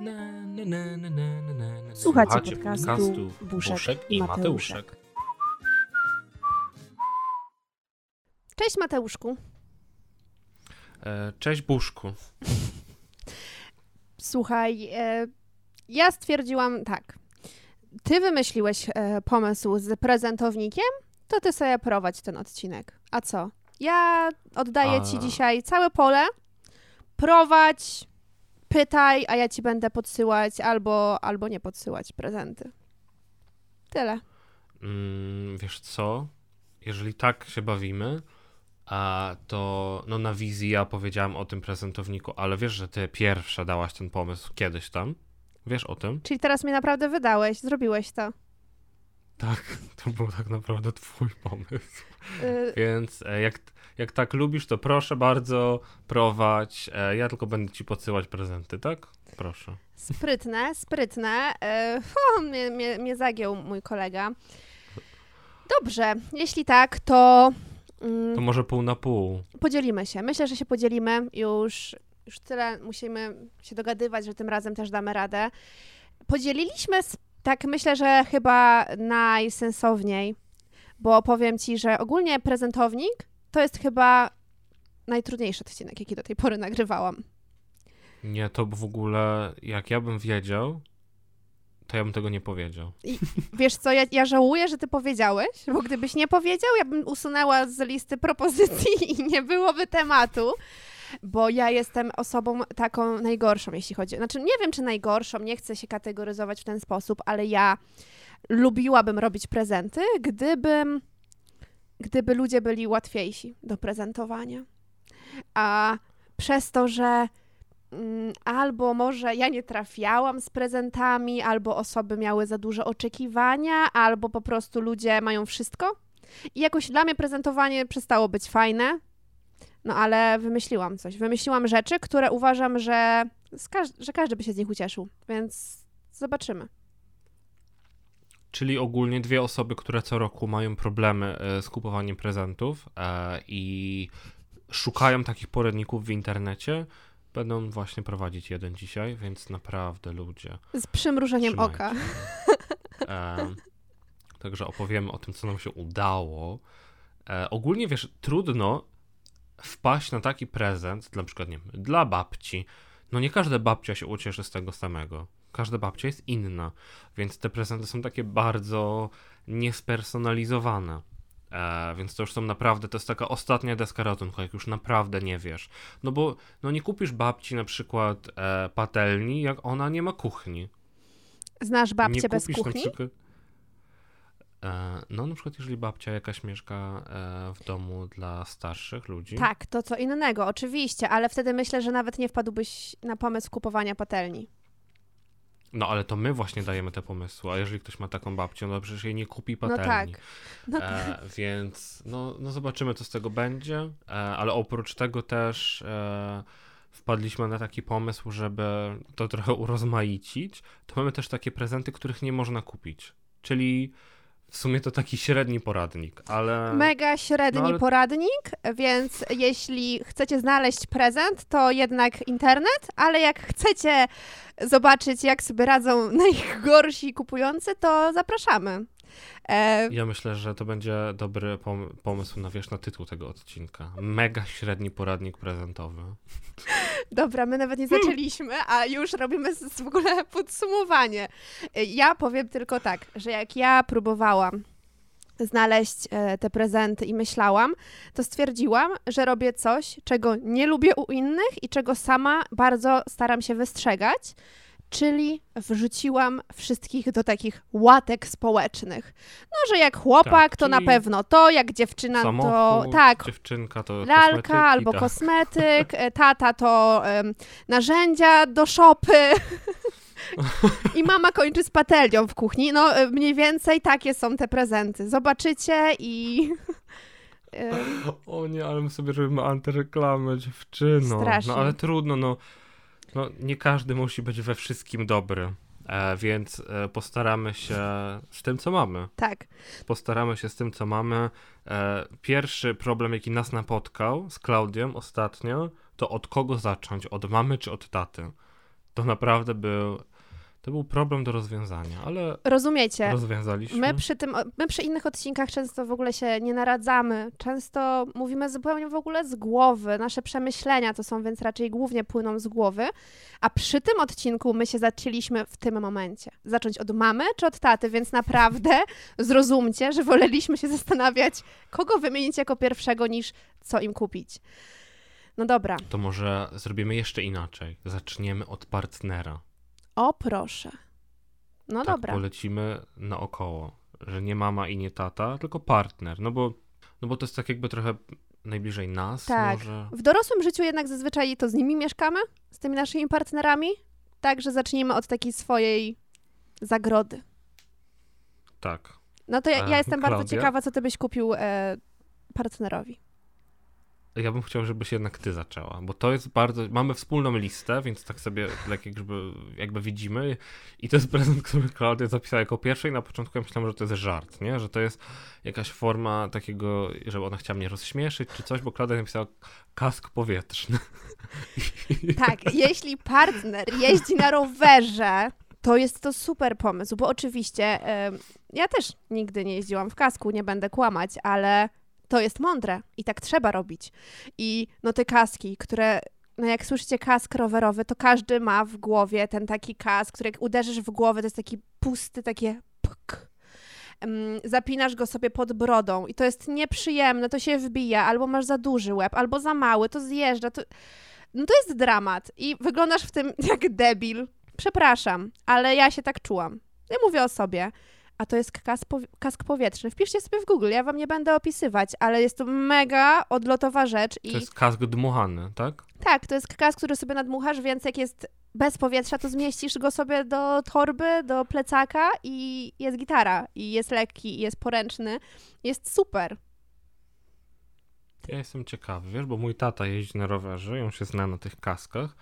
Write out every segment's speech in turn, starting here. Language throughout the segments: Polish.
Na, na, na, na, na, na, na. Słuchacie podcastu Buszek i Mateuszek. Cześć Mateuszku. E, Cześć Buszku. Słuchaj, e, ja stwierdziłam tak. Ty wymyśliłeś e, pomysł z prezentownikiem, to ty sobie prowadź ten odcinek. A co? Ja oddaję A. ci dzisiaj całe pole. Prowadź, pytaj, a ja ci będę podsyłać albo, albo nie podsyłać prezenty. Tyle. Mm, wiesz co? Jeżeli tak się bawimy, a to no na wizji ja powiedziałem o tym prezentowniku, ale wiesz, że ty pierwsza dałaś ten pomysł kiedyś tam? Wiesz o tym? Czyli teraz mnie naprawdę wydałeś, zrobiłeś to. Tak, to był tak naprawdę twój pomysł. Y, Więc e, jak, jak tak lubisz, to proszę bardzo, prowadź. E, Ja tylko będę ci podsyłać prezenty, tak? Proszę. Sprytne, sprytne. E, o, mnie, mnie, mnie zagiął mój kolega. Dobrze, jeśli tak, to mm, To może pół na pół. podzielimy się. Myślę, że się podzielimy. Już, już tyle musimy się dogadywać, że tym razem też damy radę. Podzieliliśmy, tak myślę, że chyba najsensowniej, bo powiem ci, że ogólnie prezentownik to jest chyba najtrudniejszy odcinek, jaki do tej pory nagrywałam. Nie, to w ogóle, jak ja bym wiedział, to ja bym tego nie powiedział. Wiesz co, ja, ja żałuję, że ty powiedziałeś, bo gdybyś nie powiedział, ja bym usunęła z listy propozycji i nie byłoby tematu, bo ja jestem osobą taką najgorszą, jeśli chodzi. Znaczy, nie wiem, czy najgorszą, nie chcę się kategoryzować w ten sposób, ale ja lubiłabym robić prezenty, gdybym, gdyby ludzie byli łatwiejsi do prezentowania. A przez to, że mm, albo może ja nie trafiałam z prezentami, albo osoby miały za duże oczekiwania, albo po prostu ludzie mają wszystko. I jakoś dla mnie prezentowanie przestało być fajne. No ale wymyśliłam coś. Wymyśliłam rzeczy, które uważam, że, że każdy by się z nich ucieszył. Więc zobaczymy. Czyli ogólnie dwie osoby, które co roku mają problemy e, z kupowaniem prezentów e, i szukają takich poradników w internecie, będą właśnie prowadzić jeden dzisiaj, więc naprawdę ludzie. Z przymrużeniem oka. E, także opowiemy o tym, co nam się udało. E, ogólnie wiesz, trudno wpaść na taki prezent, na przykład, nie dla babci. No nie każda babcia się ucieszy z tego samego. Każda babcia jest inna, więc te prezenty są takie bardzo niespersonalizowane. E, więc to już są naprawdę, to jest taka ostatnia deska ratunku, jak już naprawdę nie wiesz. No bo no nie kupisz babci na przykład e, patelni, jak ona nie ma kuchni Znasz babcię nie bez kuchni? E, no na przykład jeżeli babcia jakaś mieszka e, w domu dla starszych ludzi. Tak, to co innego, oczywiście, ale wtedy myślę, że nawet nie wpadłbyś na pomysł kupowania patelni. No ale to my właśnie dajemy te pomysły, a jeżeli ktoś ma taką babcię, no to przecież jej nie kupi No patelni. tak. No E, więc no, no zobaczymy co z tego będzie, e, ale oprócz tego też e, wpadliśmy na taki pomysł, żeby to trochę urozmaicić, to mamy też takie prezenty, których nie można kupić. Czyli w sumie to taki średni poradnik, ale... Mega średni No, ale- poradnik, więc jeśli chcecie znaleźć prezent, to jednak internet, ale jak chcecie zobaczyć, jak sobie radzą najgorsi kupujący, to zapraszamy. E, Ja myślę, że to będzie dobry pom- pomysł na, wiesz, na tytuł tego odcinka. Mega średni poradnik prezentowy. dobra, my nawet nie zaczęliśmy, a już robimy w ogóle podsumowanie. E, Ja powiem tylko tak, że jak ja próbowałam znaleźć e, te prezenty i myślałam, to stwierdziłam, że robię coś, czego nie lubię u innych i czego sama bardzo staram się wystrzegać. Czyli wrzuciłam wszystkich do takich łatek społecznych. No, że jak chłopak, Tak, to na pewno to, jak dziewczyna, Samochód, to tak, dziewczynka to lalka albo tak. kosmetyk, e, tata to em, narzędzia do szopy. I mama kończy z patelnią w kuchni. No, e, mniej więcej takie są te prezenty. Zobaczycie i. em, O nie, ale my sobie robimy antyreklamę, dziewczyno. Strasznie. No ale trudno, no. No nie każdy musi być we wszystkim dobry. E, więc e, postaramy się z tym, co mamy. tak. Postaramy się z tym, co mamy. E, pierwszy problem, jaki nas napotkał z Klaudią ostatnio, to od kogo zacząć? Od mamy czy od taty? To naprawdę był. To był problem do rozwiązania, ale Rozumiecie? rozwiązaliśmy. My przy, tym, my przy innych odcinkach często w ogóle się nie naradzamy. Często mówimy zupełnie w ogóle z głowy. Nasze przemyślenia to są więc raczej głównie płyną z głowy. A przy tym odcinku my się zaczęliśmy w tym momencie. Zacząć od mamy czy od taty, więc naprawdę zrozumcie, że woleliśmy się zastanawiać, kogo wymienić jako pierwszego niż co im kupić. No dobra. To może zrobimy jeszcze inaczej. Zaczniemy od partnera. O proszę. No tak, dobra. polecimy naokoło, że nie mama i nie tata, tylko partner, no bo, no bo to jest tak jakby trochę najbliżej nas Tak. może. W dorosłym życiu jednak zazwyczaj to z nimi mieszkamy, z tymi naszymi partnerami. Także zacznijmy od takiej swojej zagrody. Tak. No to ja, E, ja jestem bardzo Klaudia? ciekawa, co ty byś kupił e, partnerowi. Ja bym chciał, żebyś jednak ty zaczęła, bo to jest bardzo, mamy wspólną listę, więc tak sobie tak jakby, jakby widzimy i to jest prezent, który Klaudia zapisała jako pierwszy i na początku ja myślałem, że to jest żart, nie? Że to jest jakaś forma takiego, żeby ona chciała mnie rozśmieszyć czy coś, bo Klaudia napisała kask powietrzny. Tak, jeśli partner jeździ na rowerze, to jest to super pomysł, bo oczywiście ja też nigdy nie jeździłam w kasku, nie będę kłamać, ale to jest mądre i tak trzeba robić. I no te kaski, które, no jak słyszycie kask rowerowy, to każdy ma w głowie ten taki kask, który jak uderzysz w głowę, to jest taki pusty, takie pk. Zapinasz go sobie pod brodą i to jest nieprzyjemne, to się wbija, albo masz za duży łeb, albo za mały, to zjeżdża, to... No to jest dramat i wyglądasz w tym jak debil. Przepraszam, ale ja się tak czułam. Ja mówię o sobie. A to jest kask, kask powietrzny. Wpiszcie sobie w Google, ja wam nie będę opisywać, ale jest to mega odlotowa rzecz i To jest kask dmuchany, tak? tak, to jest kask, który sobie nadmuchasz, więc jak jest bez powietrza, to zmieścisz go sobie do torby, do plecaka i jest gitara. I jest lekki, i jest poręczny. Jest super. Ja jestem ciekawy, wiesz, bo mój tata jeździ na rowerze i on się zna na tych kaskach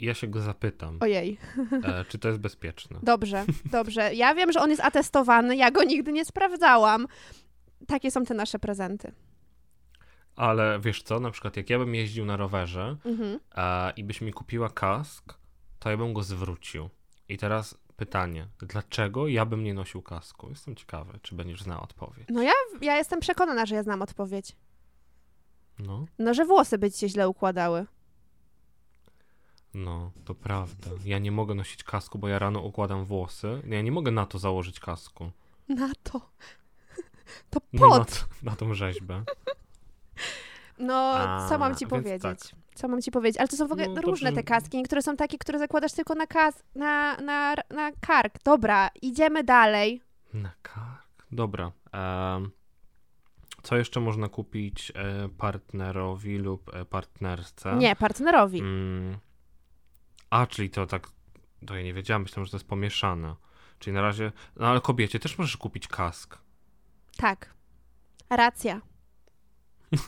i ja się go zapytam, Ojej. e, czy to jest bezpieczne. Dobrze, dobrze. Ja wiem, że on jest atestowany, ja go nigdy nie sprawdzałam. Takie są te nasze prezenty. Ale wiesz co, na przykład jak ja bym jeździł na rowerze Mhm. e, i byś mi kupiła kask, to ja bym go zwrócił. I teraz pytanie, dlaczego ja bym nie nosił kasku? Jestem ciekawy, czy będziesz znała odpowiedź. No ja, ja jestem przekonana, że ja znam odpowiedź. No, No, że włosy by ci się źle układały. No, to prawda. Ja nie mogę nosić kasku, bo ja rano układam włosy. Ja nie mogę na to założyć kasku. Na to. To No, na, pot. to, na tą rzeźbę. No, A, co mam ci więc powiedzieć? tak. Co mam ci powiedzieć? Ale to są w ogóle No, różne te kaski. Niektóre są takie, które zakładasz tylko na, kas- na, na, na kark. Dobra, idziemy dalej. Na kark. Dobra. em, co jeszcze można kupić e, partnerowi lub e, partnerce? Nie, partnerowi. Mm. A, czyli to tak. To ja nie wiedziałam, myślałem, że to jest pomieszane. Czyli na razie. No ale kobiecie też możesz kupić kask. Tak. Racja.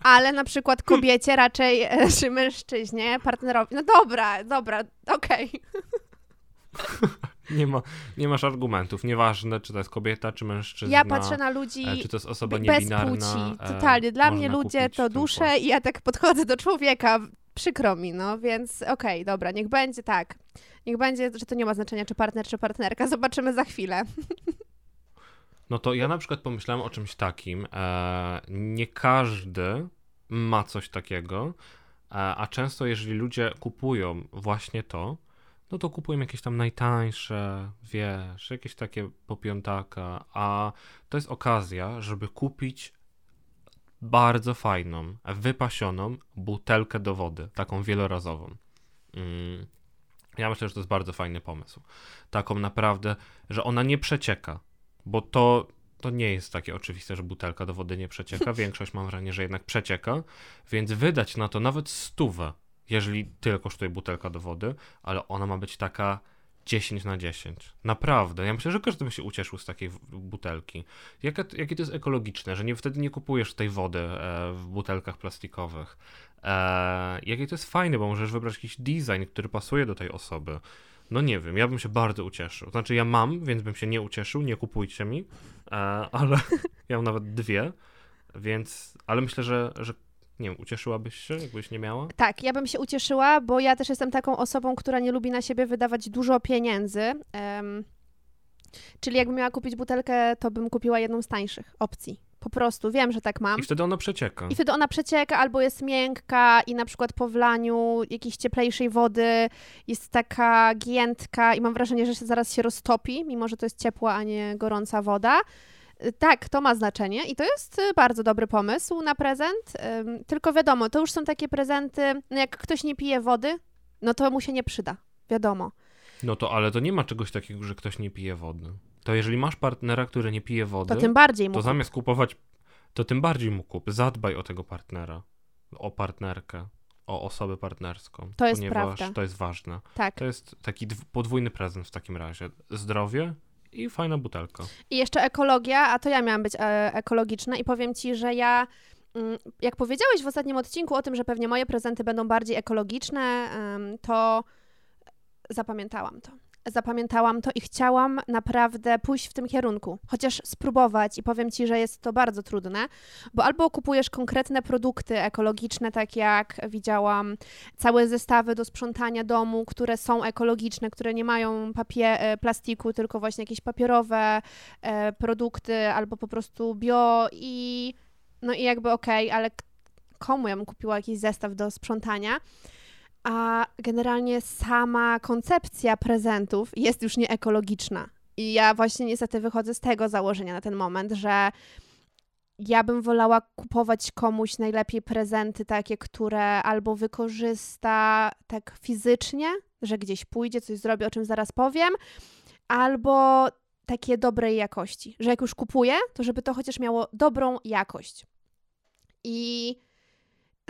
Ale na przykład kobiecie raczej, e, czy mężczyźnie, partnerowi. No dobra, dobra, okej. Nie, ma, nie masz argumentów. Nieważne, czy to jest kobieta, czy mężczyzna. Ja patrzę na ludzi e, czy to jest osoba bez niebinarna. płci. e, Totalnie. Dla mnie ludzie to dusze i ja tak podchodzę do człowieka. Przykro mi, no więc okej, dobra, niech będzie tak. Niech będzie, że to nie ma znaczenia, czy partner, czy partnerka. Zobaczymy za chwilę. No to ja na przykład pomyślałem o czymś takim. E, nie każdy ma coś takiego, e, a często jeżeli ludzie kupują właśnie to, no to kupują jakieś tam najtańsze, wiesz, jakieś takie po piątaka, a to jest okazja, żeby kupić bardzo fajną, wypasioną butelkę do wody, taką wielorazową. Mm. Ja myślę, że to jest bardzo fajny pomysł. Taką naprawdę, że ona nie przecieka, bo to, to nie jest takie oczywiste, że butelka do wody nie przecieka. Większość mam wrażenie, że jednak przecieka, więc wydać na to nawet stówę, jeżeli tyle kosztuje butelka do wody, ale ona ma być taka 10 na 10. Naprawdę. Ja myślę, że każdy by się ucieszył z takiej butelki. Jakie, jakie to jest ekologiczne, że nie, wtedy nie kupujesz tej wody e, w butelkach plastikowych. E, jakie to jest fajne, bo możesz wybrać jakiś design, który pasuje do tej osoby. No nie wiem, ja bym się bardzo ucieszył. Znaczy ja mam, więc bym się nie ucieszył, nie kupujcie mi, e, ale ja mam nawet dwie, więc, ale myślę, że, że nie wiem, ucieszyłabyś się, jakbyś nie miała? Tak, ja bym się ucieszyła, bo ja też jestem taką osobą, która nie lubi na siebie wydawać dużo pieniędzy. em, czyli jakbym miała kupić butelkę, to bym kupiła jedną z tańszych opcji. Po prostu wiem, że tak mam. I wtedy ona przecieka. I wtedy ona przecieka albo jest miękka i na przykład po wlaniu jakiejś cieplejszej wody jest taka giętka i mam wrażenie, że się zaraz się roztopi, mimo że to jest ciepła, a nie gorąca woda. Tak, to ma znaczenie i to jest y, bardzo dobry pomysł na prezent. Tylko wiadomo, to już są takie prezenty, no jak ktoś nie pije wody, no to mu się nie przyda. Wiadomo. No to, ale to nie ma czegoś takiego, że ktoś nie pije wody. To jeżeli masz partnera, który nie pije wody, To tym bardziej mu. to zamiast kupować, to tym bardziej mu kup. Zadbaj o tego partnera, o partnerkę, o osobę partnerską. To jest ponieważ prawda. to jest ważne. Tak. To jest taki dw- podwójny prezent w takim razie. Zdrowie i fajna butelka. I jeszcze ekologia, a to ja miałam być e, ekologiczna i powiem ci, że ja, mm, jak powiedziałeś w ostatnim odcinku o tym, że pewnie moje prezenty będą bardziej ekologiczne, to zapamiętałam to. Zapamiętałam to i chciałam naprawdę pójść w tym kierunku, chociaż spróbować i powiem ci, że jest to bardzo trudne, bo albo kupujesz konkretne produkty ekologiczne, tak jak widziałam, całe zestawy do sprzątania domu, które są ekologiczne, które nie mają papie- e, plastiku, tylko właśnie jakieś papierowe e, produkty, albo po prostu bio i no i jakby okej, ale k- komu ja bym kupiła jakiś zestaw do sprzątania? A generalnie sama koncepcja prezentów jest już nieekologiczna. I ja właśnie niestety wychodzę z tego założenia na ten moment, że ja bym wolała kupować komuś najlepiej prezenty takie, które albo wykorzysta tak fizycznie, że gdzieś pójdzie, coś zrobi, o czym zaraz powiem, albo takie dobrej jakości, że jak już kupuję, to żeby to chociaż miało dobrą jakość. I,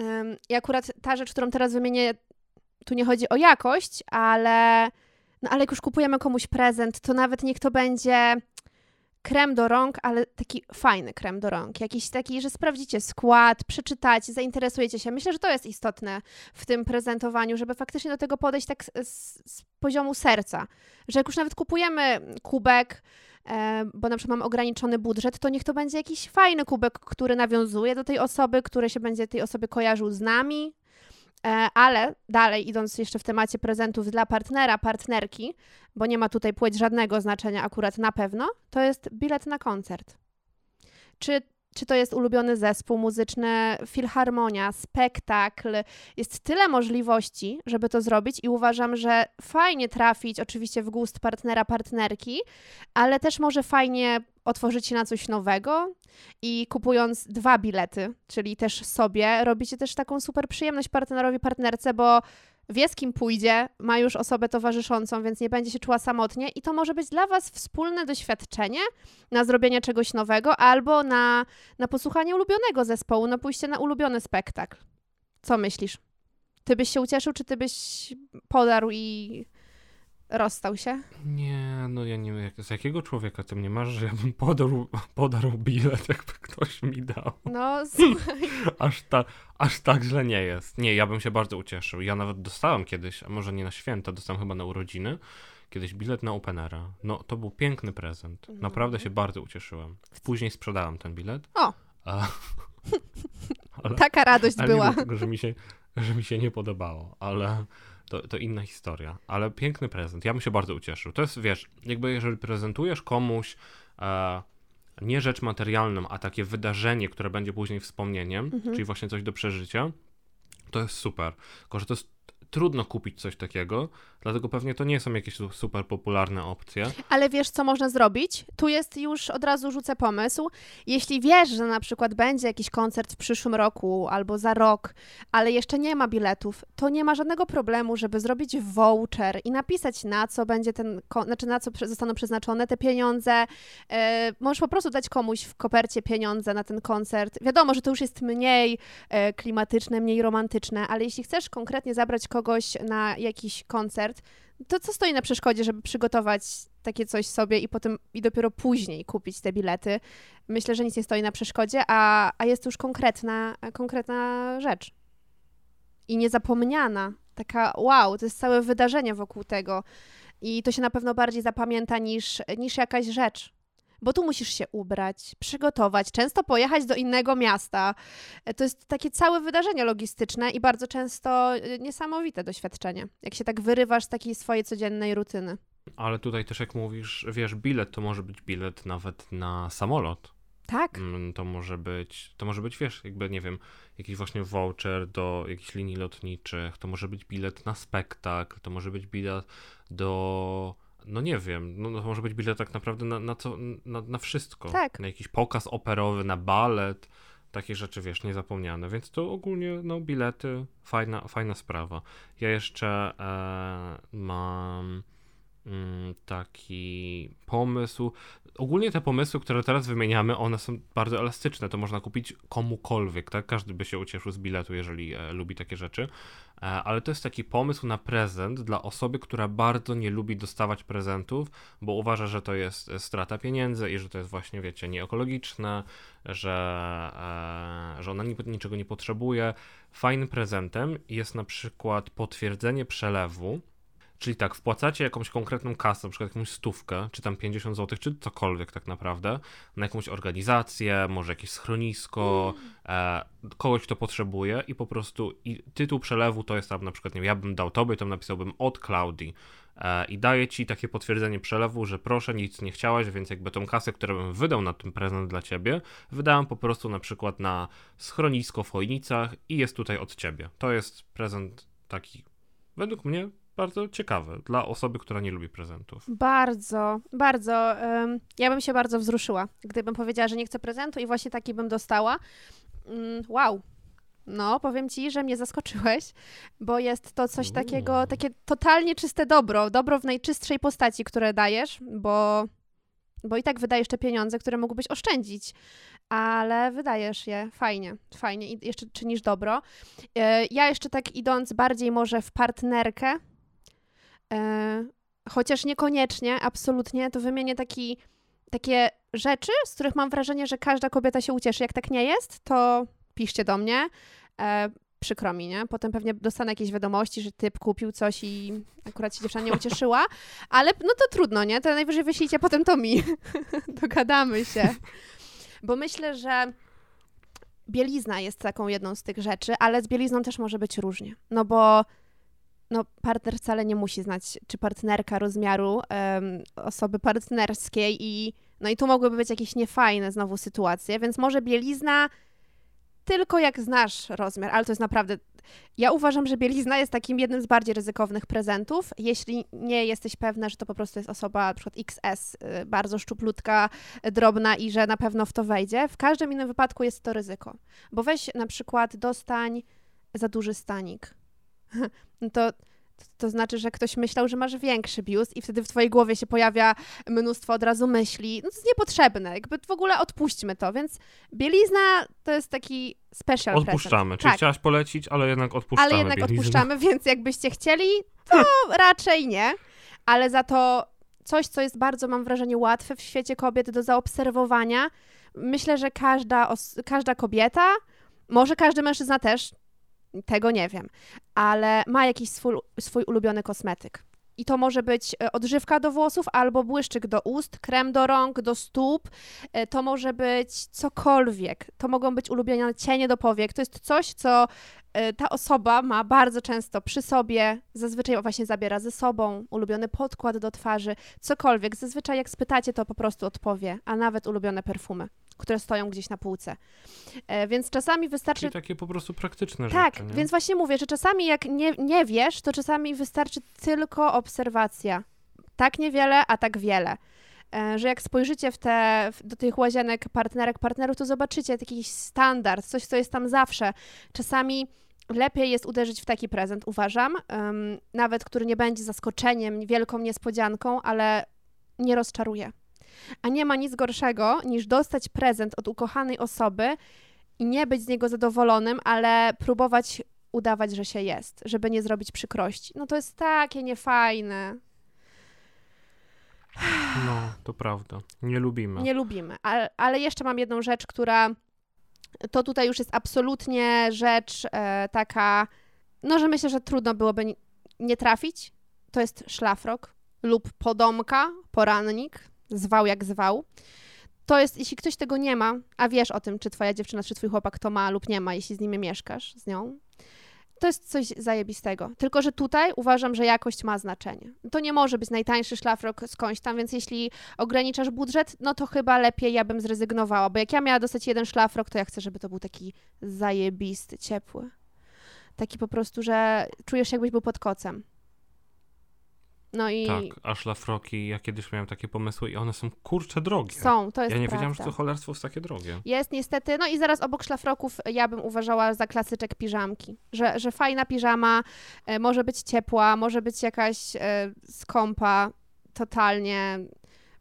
ym, i akurat ta rzecz, którą teraz wymienię, tu nie chodzi o jakość, ale, no ale jak już kupujemy komuś prezent, to nawet niech to będzie krem do rąk, ale taki fajny krem do rąk. Jakiś taki, że sprawdzicie skład, przeczytacie, zainteresujecie się. Myślę, że to jest istotne w tym prezentowaniu, żeby faktycznie do tego podejść tak z, z, poziomu serca. Że jak już nawet kupujemy kubek, e, bo na przykład mam ograniczony budżet, to niech to będzie jakiś fajny kubek, który nawiązuje do tej osoby, który się będzie tej osoby kojarzył z nami. E, ale dalej, idąc jeszcze w temacie prezentów dla partnera, partnerki, bo nie ma tutaj płeć żadnego znaczenia akurat na pewno, to jest bilet na koncert. Czy, czy to jest ulubiony zespół muzyczny, filharmonia, spektakl. Jest tyle możliwości, żeby to zrobić i uważam, że fajnie trafić oczywiście w gust partnera, partnerki, ale też może fajnie otworzyć się na coś nowego i kupując dwa bilety, czyli też sobie, robicie też taką super przyjemność partnerowi, partnerce, bo wie z kim pójdzie, ma już osobę towarzyszącą, więc nie będzie się czuła samotnie i to może być dla Was wspólne doświadczenie na zrobienie czegoś nowego albo na, na posłuchanie ulubionego zespołu, na pójście na ulubiony spektakl. Co myślisz? Ty byś się ucieszył, czy ty byś podarł i rozstał się? Nie, no ja nie wiem, z jakiego człowieka ty mnie masz, że ja bym podarł, podarł bilet, jakby ktoś mi dał. No, słuchaj. Aż, ta, aż tak źle nie jest. Nie, ja bym się bardzo ucieszył. Ja nawet dostałem kiedyś, a może nie na święta, dostałem chyba na urodziny, kiedyś bilet na Openera. No, to był piękny prezent. Naprawdę się bardzo ucieszyłem. Później sprzedałem ten bilet. O. A, ale, Taka radość była. dlatego, że mi się, że mi się nie podobało, ale to, to inna historia. Ale piękny prezent. Ja bym się bardzo ucieszył. To jest, wiesz, jakby jeżeli prezentujesz komuś e, nie rzecz materialną, a takie wydarzenie, które będzie później wspomnieniem, Mhm. czyli właśnie coś do przeżycia, to jest super. Tylko, że to jest trudno kupić coś takiego, dlatego pewnie to nie są jakieś su- super popularne opcje. Ale wiesz, co można zrobić? Tu jest już od razu rzucę pomysł. Jeśli wiesz, że na przykład będzie jakiś koncert w przyszłym roku albo za rok, ale jeszcze nie ma biletów, to nie ma żadnego problemu, żeby zrobić voucher i napisać na co będzie ten, znaczy na co zostaną przeznaczone te pieniądze. E, możesz po prostu dać komuś w kopercie pieniądze na ten koncert. Wiadomo, że to już jest mniej e, klimatyczne, mniej romantyczne, ale jeśli chcesz konkretnie zabrać kogoś na jakiś koncert, to co stoi na przeszkodzie, żeby przygotować takie coś sobie i potem i dopiero później kupić te bilety? Myślę, że nic nie stoi na przeszkodzie, a, a jest już konkretna, konkretna rzecz. I niezapomniana. Taka wow, to jest całe wydarzenie wokół tego. I to się na pewno bardziej zapamięta niż, niż jakaś rzecz. Bo tu musisz się ubrać, przygotować, często pojechać do innego miasta. E, To jest takie całe wydarzenie logistyczne i bardzo często e, niesamowite doświadczenie, jak się tak wyrywasz z takiej swojej codziennej rutyny. Ale tutaj też jak mówisz, wiesz, bilet to może być bilet nawet na samolot. Tak, Mm, To może być, to może być, wiesz, jakby, nie wiem, jakiś właśnie voucher do jakichś linii lotniczych, to może być bilet na spektakl, to może być bilet do, no nie wiem, no to może być bilet tak naprawdę na, na, co, na, na wszystko. Tak. Na jakiś pokaz operowy, na balet, takie rzeczy, wiesz, niezapomniane. Więc to ogólnie, no, bilety, fajna, fajna sprawa. Ja jeszcze e, mam taki pomysł. Ogólnie te pomysły, które teraz wymieniamy, one są bardzo elastyczne. To można kupić komukolwiek, tak? Każdy by się ucieszył z biletu, jeżeli e, lubi takie rzeczy. E, ale to jest taki pomysł na prezent dla osoby, która bardzo nie lubi dostawać prezentów, bo uważa, że to jest e, strata pieniędzy i że to jest właśnie, wiecie, nieekologiczne, że, e, że ona ni- niczego nie potrzebuje. Fajnym prezentem jest na przykład potwierdzenie przelewu. Czyli tak, wpłacacie jakąś konkretną kasę, na przykład jakąś stówkę, czy tam 50 zł, czy cokolwiek tak naprawdę, na jakąś organizację, może jakieś schronisko, e, kogoś, kto potrzebuje i po prostu i tytuł przelewu to jest tam na przykład, nie wiem, ja bym dał tobie, to napisałbym od Klaudii e, i daję ci takie potwierdzenie przelewu, że proszę, nic nie chciałaś, więc jakby tą kasę, którą bym wydał na ten prezent dla ciebie, wydałem po prostu na przykład na schronisko w Chojnicach i jest tutaj od ciebie. To jest prezent taki, według mnie, bardzo ciekawy dla osoby, która nie lubi prezentów. bardzo, bardzo. ja bym się bardzo wzruszyła, gdybym powiedziała, że nie chcę prezentu i właśnie taki bym dostała. Mm, wow. No, powiem ci, że mnie zaskoczyłeś, bo jest to coś takiego, takie totalnie czyste dobro, dobro w najczystszej postaci, które dajesz, bo, bo i tak wydajesz te pieniądze, które mógłbyś oszczędzić, ale wydajesz je fajnie, fajnie i jeszcze czynisz dobro. E, Ja jeszcze tak idąc bardziej może w partnerkę, chociaż niekoniecznie, absolutnie, to wymienię taki, takie rzeczy, z których mam wrażenie, że każda kobieta się ucieszy. Jak tak nie jest, to piszcie do mnie. E, przykro mi, nie? Potem pewnie dostanę jakieś wiadomości, że typ kupił coś i akurat się dziewczyna nie ucieszyła, ale no to trudno, nie? To najwyżej wyślijcie potem to mi. Dogadamy się. Bo myślę, że bielizna jest taką jedną z tych rzeczy, ale z bielizną też może być różnie. No bo no, partner wcale nie musi znać, czy partnerka rozmiaru em, osoby partnerskiej i no i tu mogłyby być jakieś niefajne znowu sytuacje, więc może bielizna tylko jak znasz rozmiar, ale to jest naprawdę... Ja uważam, że bielizna jest takim jednym z bardziej ryzykownych prezentów, jeśli nie jesteś pewna, że to po prostu jest osoba przykład XS, y, bardzo szczuplutka, drobna i że na pewno w to wejdzie. W każdym innym wypadku jest to ryzyko. Bo weź na przykład dostań za duży stanik. No to, to znaczy, że ktoś myślał, że masz większy biust i wtedy w twojej głowie się pojawia mnóstwo od razu myśli. No to jest niepotrzebne, jakby w ogóle odpuśćmy to, więc bielizna to jest taki special Odpuszczamy. present. Czyli Tak, chciałaś polecić, ale jednak odpuszczamy. ale jednak bieliznę. odpuszczamy, więc jakbyście chcieli, to raczej nie. Ale za to coś, co jest bardzo, mam wrażenie, łatwe w świecie kobiet do zaobserwowania. Myślę, że każda, każda kobieta, może każdy mężczyzna też, tego nie wiem, ale ma jakiś swój, swój ulubiony kosmetyk. I to może być e, odżywka do włosów albo błyszczyk do ust, krem do rąk, do stóp. E, To może być cokolwiek. To mogą być ulubione cienie do powiek. To jest coś, co e, ta osoba ma bardzo często przy sobie, zazwyczaj właśnie zabiera ze sobą ulubiony podkład do twarzy, cokolwiek. Zazwyczaj jak spytacie, to po prostu odpowie, a nawet ulubione perfumy. Które stoją gdzieś na półce. E, więc czasami wystarczy Czyli takie po prostu praktyczne tak, rzeczy. nie? więc właśnie mówię, że czasami jak nie, nie wiesz, to czasami wystarczy tylko obserwacja. Tak niewiele, a tak wiele. E, Że jak spojrzycie w te, do tych łazienek partnerek, partnerów, to zobaczycie jakiś standard, coś, co jest tam zawsze. Czasami lepiej jest uderzyć w taki prezent, uważam, em, nawet który nie będzie zaskoczeniem, wielką niespodzianką, ale nie rozczaruje. A nie ma nic gorszego, niż dostać prezent od ukochanej osoby i nie być z niego zadowolonym, ale próbować udawać, że się jest, żeby nie zrobić przykrości. No to jest takie niefajne. No, to prawda. Nie lubimy. Nie lubimy. Ale, ale jeszcze mam jedną rzecz, która to tutaj już jest absolutnie rzecz e, taka, no że myślę, że trudno byłoby ni- nie trafić. To jest szlafrok lub podomka, porannik, zwał jak zwał. To jest, jeśli ktoś tego nie ma, a wiesz o tym, czy twoja dziewczyna, czy twój chłopak to ma lub nie ma, jeśli z nimi mieszkasz, z nią, to jest coś zajebistego. Tylko, że tutaj uważam, że jakość ma znaczenie. To nie może być najtańszy szlafrok skądś tam, więc jeśli ograniczasz budżet, no to chyba lepiej ja bym zrezygnowała, bo jak ja miała dostać jeden szlafrok, to ja chcę, żeby to był taki zajebisty, ciepły. Taki po prostu, że czujesz się jakbyś był pod kocem. No i Tak, a szlafroki, ja kiedyś miałem takie pomysły i one są kurcze drogie. są, to jest ja nie prawda. wiedziałem, że to cholerstwo jest takie drogie. Jest niestety, no i zaraz obok szlafroków ja bym uważała za klasyczek piżamki, że, że fajna piżama e, może być ciepła, może być jakaś e, skąpa, totalnie,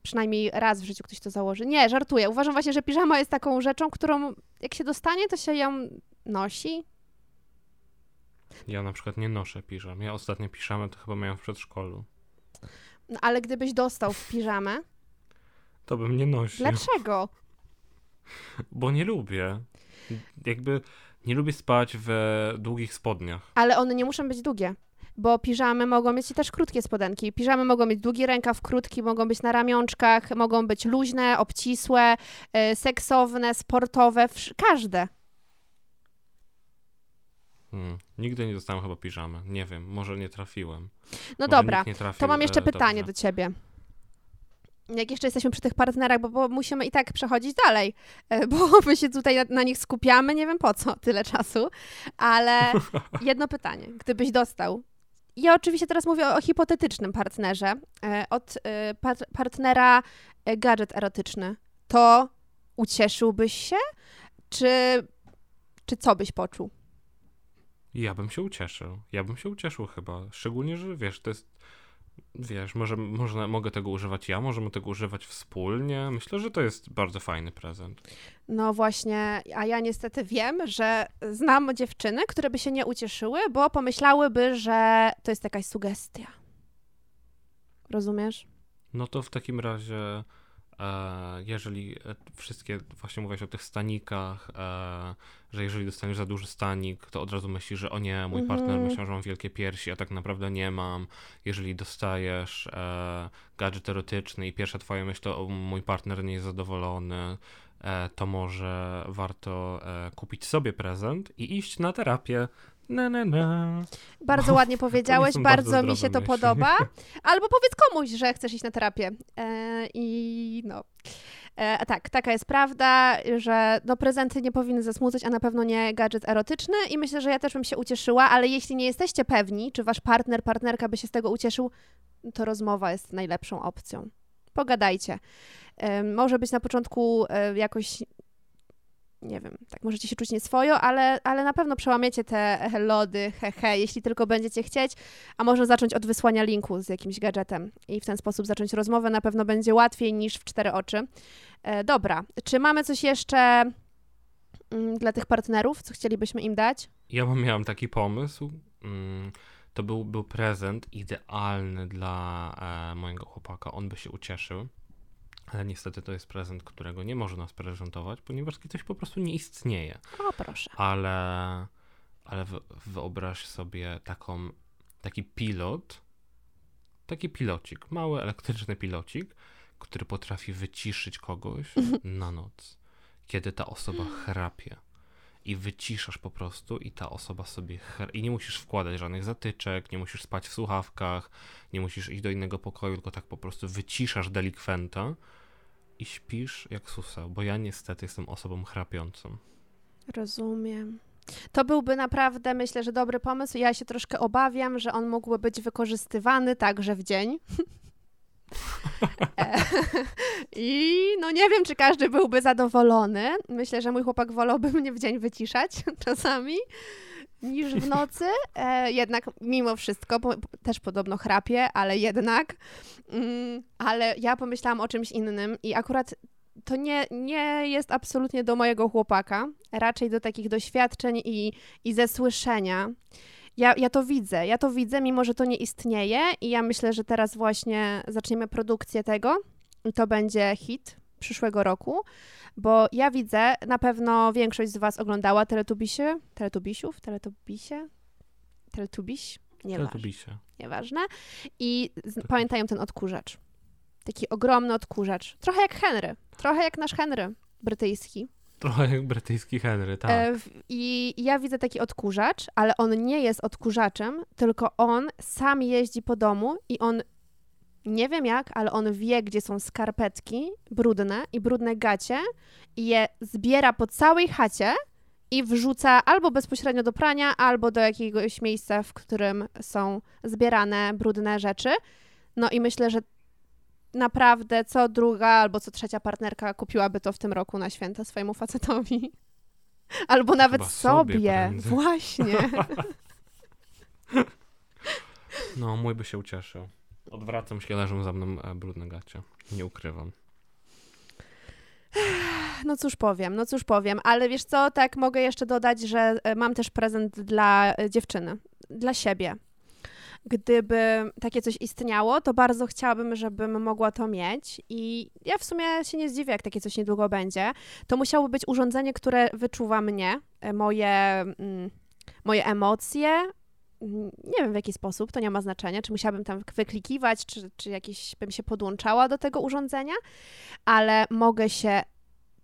przynajmniej raz w życiu ktoś to założy. Nie, żartuję. Uważam właśnie, że piżama jest taką rzeczą, którą jak się dostanie, to się ją nosi. Ja na przykład nie noszę piżam. Ja ostatnie piżamy to chyba miałem w przedszkolu. No, ale gdybyś dostał w piżamę, To bym nie nosił, dlaczego? bo nie lubię. Jakby nie lubię spać w długich spodniach. Ale one nie muszą być długie. Bo piżamy mogą mieć też krótkie spodenki. Piżamy mogą mieć długi rękaw, krótki, mogą być na ramionczkach, mogą być luźne, obcisłe, e, seksowne, sportowe, każde. Hmm. Nigdy nie dostałem chyba piżamy. Nie wiem, może nie trafiłem. No Może dobra, trafił, to mam jeszcze e, pytanie dobrze. do ciebie. Jak jeszcze jesteśmy przy tych partnerach, bo, bo musimy i tak przechodzić dalej, e, bo my się tutaj na, na nich skupiamy, nie wiem po co tyle czasu, ale jedno pytanie. Gdybyś dostał, ja oczywiście teraz mówię o, o hipotetycznym partnerze, e, od e, par- partnera gadżet erotyczny, to ucieszyłbyś się, czy, czy co byś poczuł? Ja bym się ucieszył. Ja bym się ucieszył chyba. Szczególnie, że wiesz, to jest. Wiesz, może można, mogę tego używać ja, możemy tego używać wspólnie. Myślę, że to jest bardzo fajny prezent. No właśnie, a ja niestety wiem, że znam dziewczyny, które by się nie ucieszyły, bo pomyślałyby, że to jest jakaś sugestia. Rozumiesz? No to w takim razie, jeżeli e, wszystkie, właśnie mówiłeś o tych stanikach, e, że jeżeli dostaniesz za duży stanik, to od razu myślisz, że o nie, mój partner Mhm. myślał, że mam wielkie piersi, a tak naprawdę nie mam. Jeżeli dostajesz e, gadżet erotyczny i pierwsza twoja myśl to o, mój partner nie jest zadowolony, e, to może warto e, kupić sobie prezent i iść na terapię. Na, na, na. Bardzo ładnie powiedziałeś, bardzo, bardzo mi się to myśli. podoba. Albo powiedz komuś, że chcesz iść na terapię. E, I no. E, tak, taka jest prawda, że no, prezenty nie powinny zasmucać, a na pewno nie gadżet erotyczny i myślę, że ja też bym się ucieszyła, ale jeśli nie jesteście pewni, czy wasz partner, partnerka by się z tego ucieszył, to rozmowa jest najlepszą opcją. Pogadajcie. E, może być na początku e, jakoś nie wiem, tak możecie się czuć nieswojo, ale, ale na pewno przełamiecie te lody, hehe, jeśli tylko będziecie chcieć, a można zacząć od wysłania linku z jakimś gadżetem i w ten sposób zacząć rozmowę, na pewno będzie łatwiej niż w cztery oczy. E, dobra, czy mamy coś jeszcze mm, dla tych partnerów, co chcielibyśmy im dać? Ja miałem taki pomysł. Mm, To był, był prezent idealny dla e, mojego chłopaka. On by się ucieszył. Ale niestety to jest prezent, którego nie może nas prezentować, ponieważ coś po prostu nie istnieje. O, proszę. Ale, ale wy- wyobraź sobie taką, taki pilot, taki pilocik, mały elektryczny pilocik, który potrafi wyciszyć kogoś na noc, kiedy ta osoba chrapie. I wyciszasz po prostu i ta osoba sobie i nie musisz wkładać żadnych zatyczek, nie musisz spać w słuchawkach, nie musisz iść do innego pokoju, tylko tak po prostu wyciszasz delikwenta i śpisz jak suseł, bo ja niestety jestem osobą chrapiącą. Rozumiem. To byłby naprawdę, myślę, że dobry pomysł. Ja się troszkę obawiam, że on mógłby być wykorzystywany także w dzień. E, I no nie wiem, czy każdy byłby zadowolony. Myślę, że mój chłopak wolałby mnie w dzień wyciszać czasami niż w nocy. E, jednak mimo wszystko, bo też podobno chrapie, ale jednak. Mm, ale ja pomyślałam o czymś innym i akurat to nie, nie jest absolutnie do mojego chłopaka, raczej do takich doświadczeń i, i ze słyszenia. Ja, ja to widzę, ja to widzę, mimo że to nie istnieje i ja myślę, że teraz właśnie zaczniemy produkcję tego i to będzie hit przyszłego roku, bo ja widzę, na pewno większość z Was oglądała Teletubisie, Teletubisiów, Teletubisie, Teletubiś, nieważne, nieważne. I pamiętają ten odkurzacz. Taki ogromny odkurzacz. Trochę jak Henry, trochę jak nasz Henry brytyjski. Trochę jak brytyjski Henry, tak. E, I ja widzę taki odkurzacz, ale on nie jest odkurzaczem, tylko on sam jeździ po domu i on nie wiem jak, ale on wie, gdzie są skarpetki brudne i brudne gacie i je zbiera po całej chacie i wrzuca albo bezpośrednio do prania, albo do jakiegoś miejsca, w którym są zbierane brudne rzeczy. No i myślę, że naprawdę co druga albo co trzecia partnerka kupiłaby to w tym roku na święta swojemu facetowi. Albo nawet Chyba sobie sobie. Właśnie. No, mój by się ucieszył. Odwracam się, leżą za mną e, brudne gacie. Nie ukrywam. No cóż powiem, no cóż powiem, ale wiesz co, tak mogę jeszcze dodać, że e, mam też prezent dla e, dziewczyny, dla siebie. Gdyby takie coś istniało, to bardzo chciałabym, żebym mogła to mieć i ja w sumie się nie zdziwię, jak takie coś niedługo będzie. To musiało być urządzenie, które wyczuwa mnie, moje, mm, moje emocje, nie wiem w jaki sposób, to nie ma znaczenia, czy musiałabym tam wyklikiwać, czy, czy jakieś bym się podłączała do tego urządzenia, ale mogę się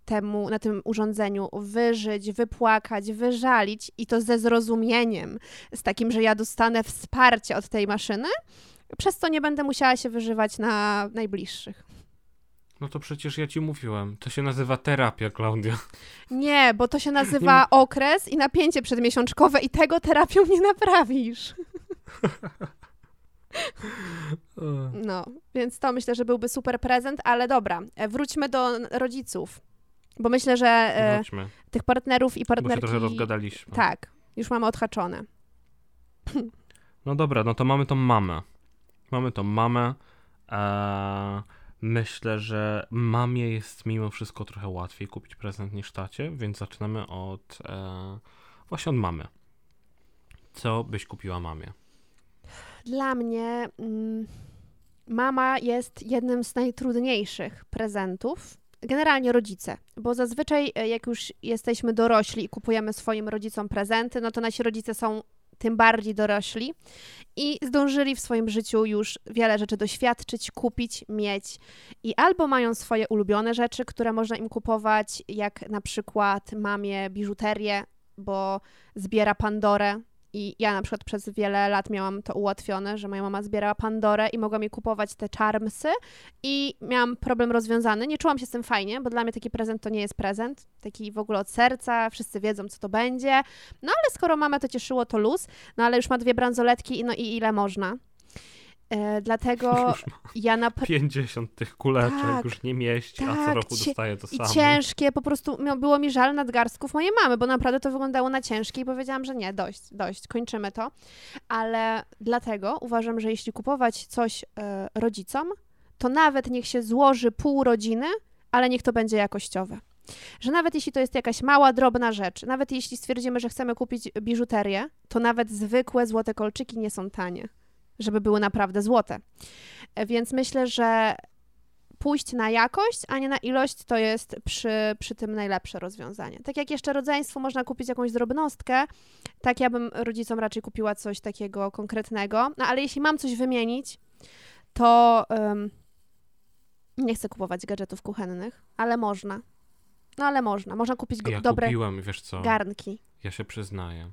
temu, na tym urządzeniu wyżyć, wypłakać, wyżalić i to ze zrozumieniem, z takim, że ja dostanę wsparcie od tej maszyny, przez co nie będę musiała się wyżywać na najbliższych. No to przecież ja ci mówiłem. To się nazywa terapia, Klaudia. Nie, bo to się nazywa okres i napięcie przedmiesiączkowe i tego terapią nie naprawisz. No, więc to myślę, że byłby super prezent, ale dobra, e, wróćmy do rodziców. Bo myślę, że e, tych partnerów i bo się partnerki... trochę rozgadaliśmy. Tak, już mamy odhaczone. No dobra, no to mamy tą mamę. Mamy tą mamę. Eee, myślę, że mamie jest mimo wszystko trochę łatwiej kupić prezent niż tacie, więc zaczynamy od e, właśnie od mamy. Co byś kupiła mamie? Dla mnie mm, mama jest jednym z najtrudniejszych prezentów. Generalnie rodzice, bo zazwyczaj e, jak już jesteśmy dorośli i kupujemy swoim rodzicom prezenty, no to nasi rodzice są tym bardziej dorośli i zdążyli w swoim życiu już wiele rzeczy doświadczyć, kupić, mieć. I albo mają swoje ulubione rzeczy, które można im kupować, jak na przykład mamie biżuterię, bo zbiera Pandorę. I ja na przykład przez wiele lat miałam to ułatwione, że moja mama zbierała Pandorę i mogła mi kupować te charmsy i miałam problem rozwiązany. Nie czułam się z tym fajnie, bo dla mnie taki prezent to nie jest prezent, taki w ogóle od serca, wszyscy wiedzą, co to będzie. No ale skoro mamę to cieszyło, to luz, no ale już ma dwie bransoletki, no i ile można. E, dlatego ja na 50 tych kuleczek, Tak, już nie mieści, a co tak, roku dostaje to I samo. ciężkie, po prostu było mi żal nadgarstków mojej mamy, bo naprawdę to wyglądało na ciężkie i powiedziałam, że nie, dość, dość, kończymy to. Ale dlatego uważam, że jeśli kupować coś e, rodzicom, to nawet niech się złoży pół rodziny, ale niech to będzie jakościowe. Że nawet jeśli to jest jakaś mała, drobna rzecz, nawet jeśli stwierdzimy, że chcemy kupić biżuterię, to nawet zwykłe złote kolczyki nie są tanie, żeby były naprawdę złote. E, Więc myślę, że pójść na jakość, a nie na ilość, to jest przy, przy tym najlepsze rozwiązanie. Tak jak jeszcze rodzeństwu można kupić jakąś drobnostkę, tak ja bym rodzicom raczej kupiła coś takiego konkretnego. No ale jeśli mam coś wymienić, to ym, nie chcę kupować gadżetów kuchennych, ale można. No ale można. Można kupić Ja dobre wiesz co, garnki. ja się przyznaję.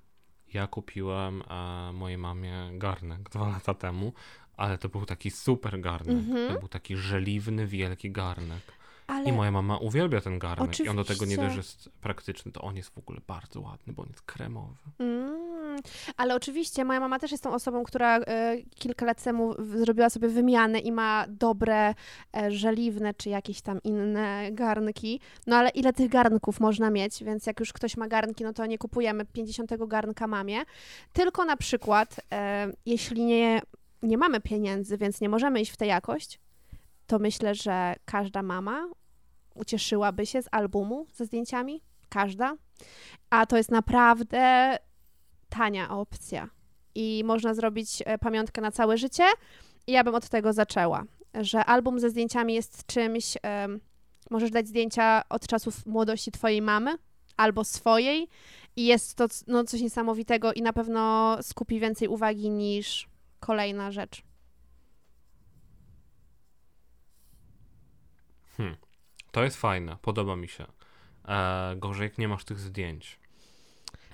Ja kupiłem e, mojej mamie garnek dwa lata temu, ale to był taki super garnek. Mhm. To był taki żeliwny, wielki garnek. Ale I moja mama uwielbia ten garnek i on do tego nie Oczywiście. dość, że jest praktyczny, to on jest w ogóle bardzo ładny, bo on jest kremowy. Mm, ale oczywiście moja mama też jest tą osobą, która e, kilka lat temu zrobiła sobie wymianę i ma dobre e, żeliwne czy jakieś tam inne garnki. No ale ile tych garnków można mieć? Więc jak już ktoś ma garnki, no to nie kupujemy 50 garnka mamie. Tylko na przykład, e, jeśli nie, nie mamy pieniędzy, więc nie możemy iść w tę jakość, to myślę, że każda mama ucieszyłaby się z albumu ze zdjęciami. Każda. A to jest naprawdę tania opcja. I można zrobić e, pamiątkę na całe życie. I ja bym od tego zaczęła, że album ze zdjęciami jest czymś. em, możesz dać zdjęcia od czasów młodości twojej mamy albo swojej. I jest to no, coś niesamowitego i na pewno skupi więcej uwagi niż kolejna rzecz. To jest fajne, podoba mi się. E, gorzej, jak nie masz tych zdjęć.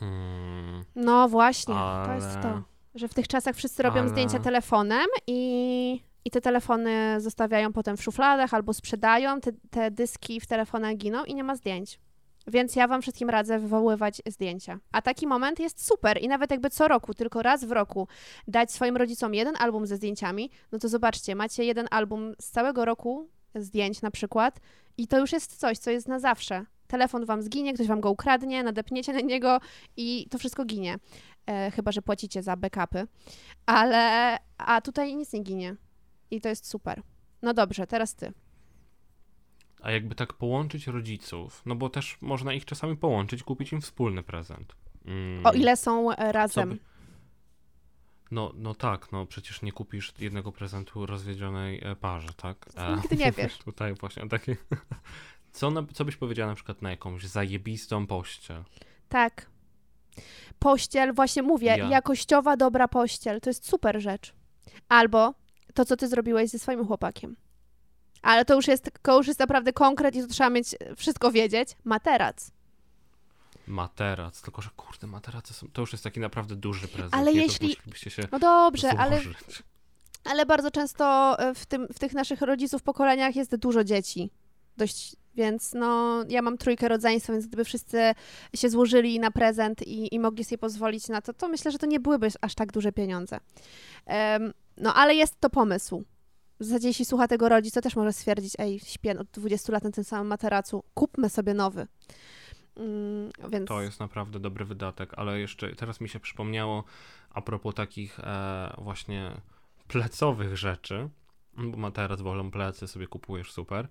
Mm, No właśnie, to jest Ale- to. Że w tych czasach wszyscy robią Ale- zdjęcia telefonem i, i te telefony zostawiają potem w szufladach albo sprzedają, te, te dyski w telefonach giną i nie ma zdjęć. Więc ja wam wszystkim radzę wywoływać zdjęcia. A taki moment jest super i nawet jakby co roku, tylko raz w roku dać swoim rodzicom jeden album ze zdjęciami, no to zobaczcie, macie jeden album z całego roku zdjęć na przykład i to już jest coś, co jest na zawsze. Telefon wam zginie, ktoś wam go ukradnie, nadepniecie na niego i to wszystko ginie. E, chyba, że płacicie za backupy. Ale, a tutaj nic nie ginie. I to jest super. No dobrze, teraz ty. a jakby tak połączyć rodziców, no bo też można ich czasami połączyć, kupić im wspólny prezent. Mm, O ile są e, razem. by- No, no tak, no przecież nie kupisz jednego prezentu rozwiedzionej e, parze, tak? Nigdy nie wiesz. Tutaj właśnie takie... Co, na, co byś powiedziała na przykład na jakąś zajebistą pościel? Tak. Pościel, właśnie mówię, Ja. jakościowa, dobra pościel. To jest super rzecz. Albo to, co ty zrobiłeś ze swoim chłopakiem. Ale to już jest, to już jest naprawdę konkret i to trzeba mieć, e, wszystko wiedzieć. Materac. Materac, tylko że kurde, materace są, to już jest taki naprawdę duży prezent. Ale nie? Jeśli- No dobrze, ale złożyć. Ale bardzo często e, w, tym, w tych naszych rodziców pokoleniach jest dużo dzieci. Dość, więc no, ja mam trójkę rodzeństwa, więc gdyby wszyscy się złożyli na prezent i, i mogli sobie pozwolić na to, to myślę, że to nie byłyby aż tak duże pieniądze. Em, no, ale jest to pomysł. W zasadzie, jeśli słucha tego rodzic, to też może stwierdzić, ej, śpię od 20 lat na tym samym materacu, kupmy sobie nowy. Mm, więc To jest naprawdę dobry wydatek, ale jeszcze teraz mi się przypomniało a propos takich e, właśnie plecowych rzeczy, bo materac bolą plecy, sobie kupujesz super.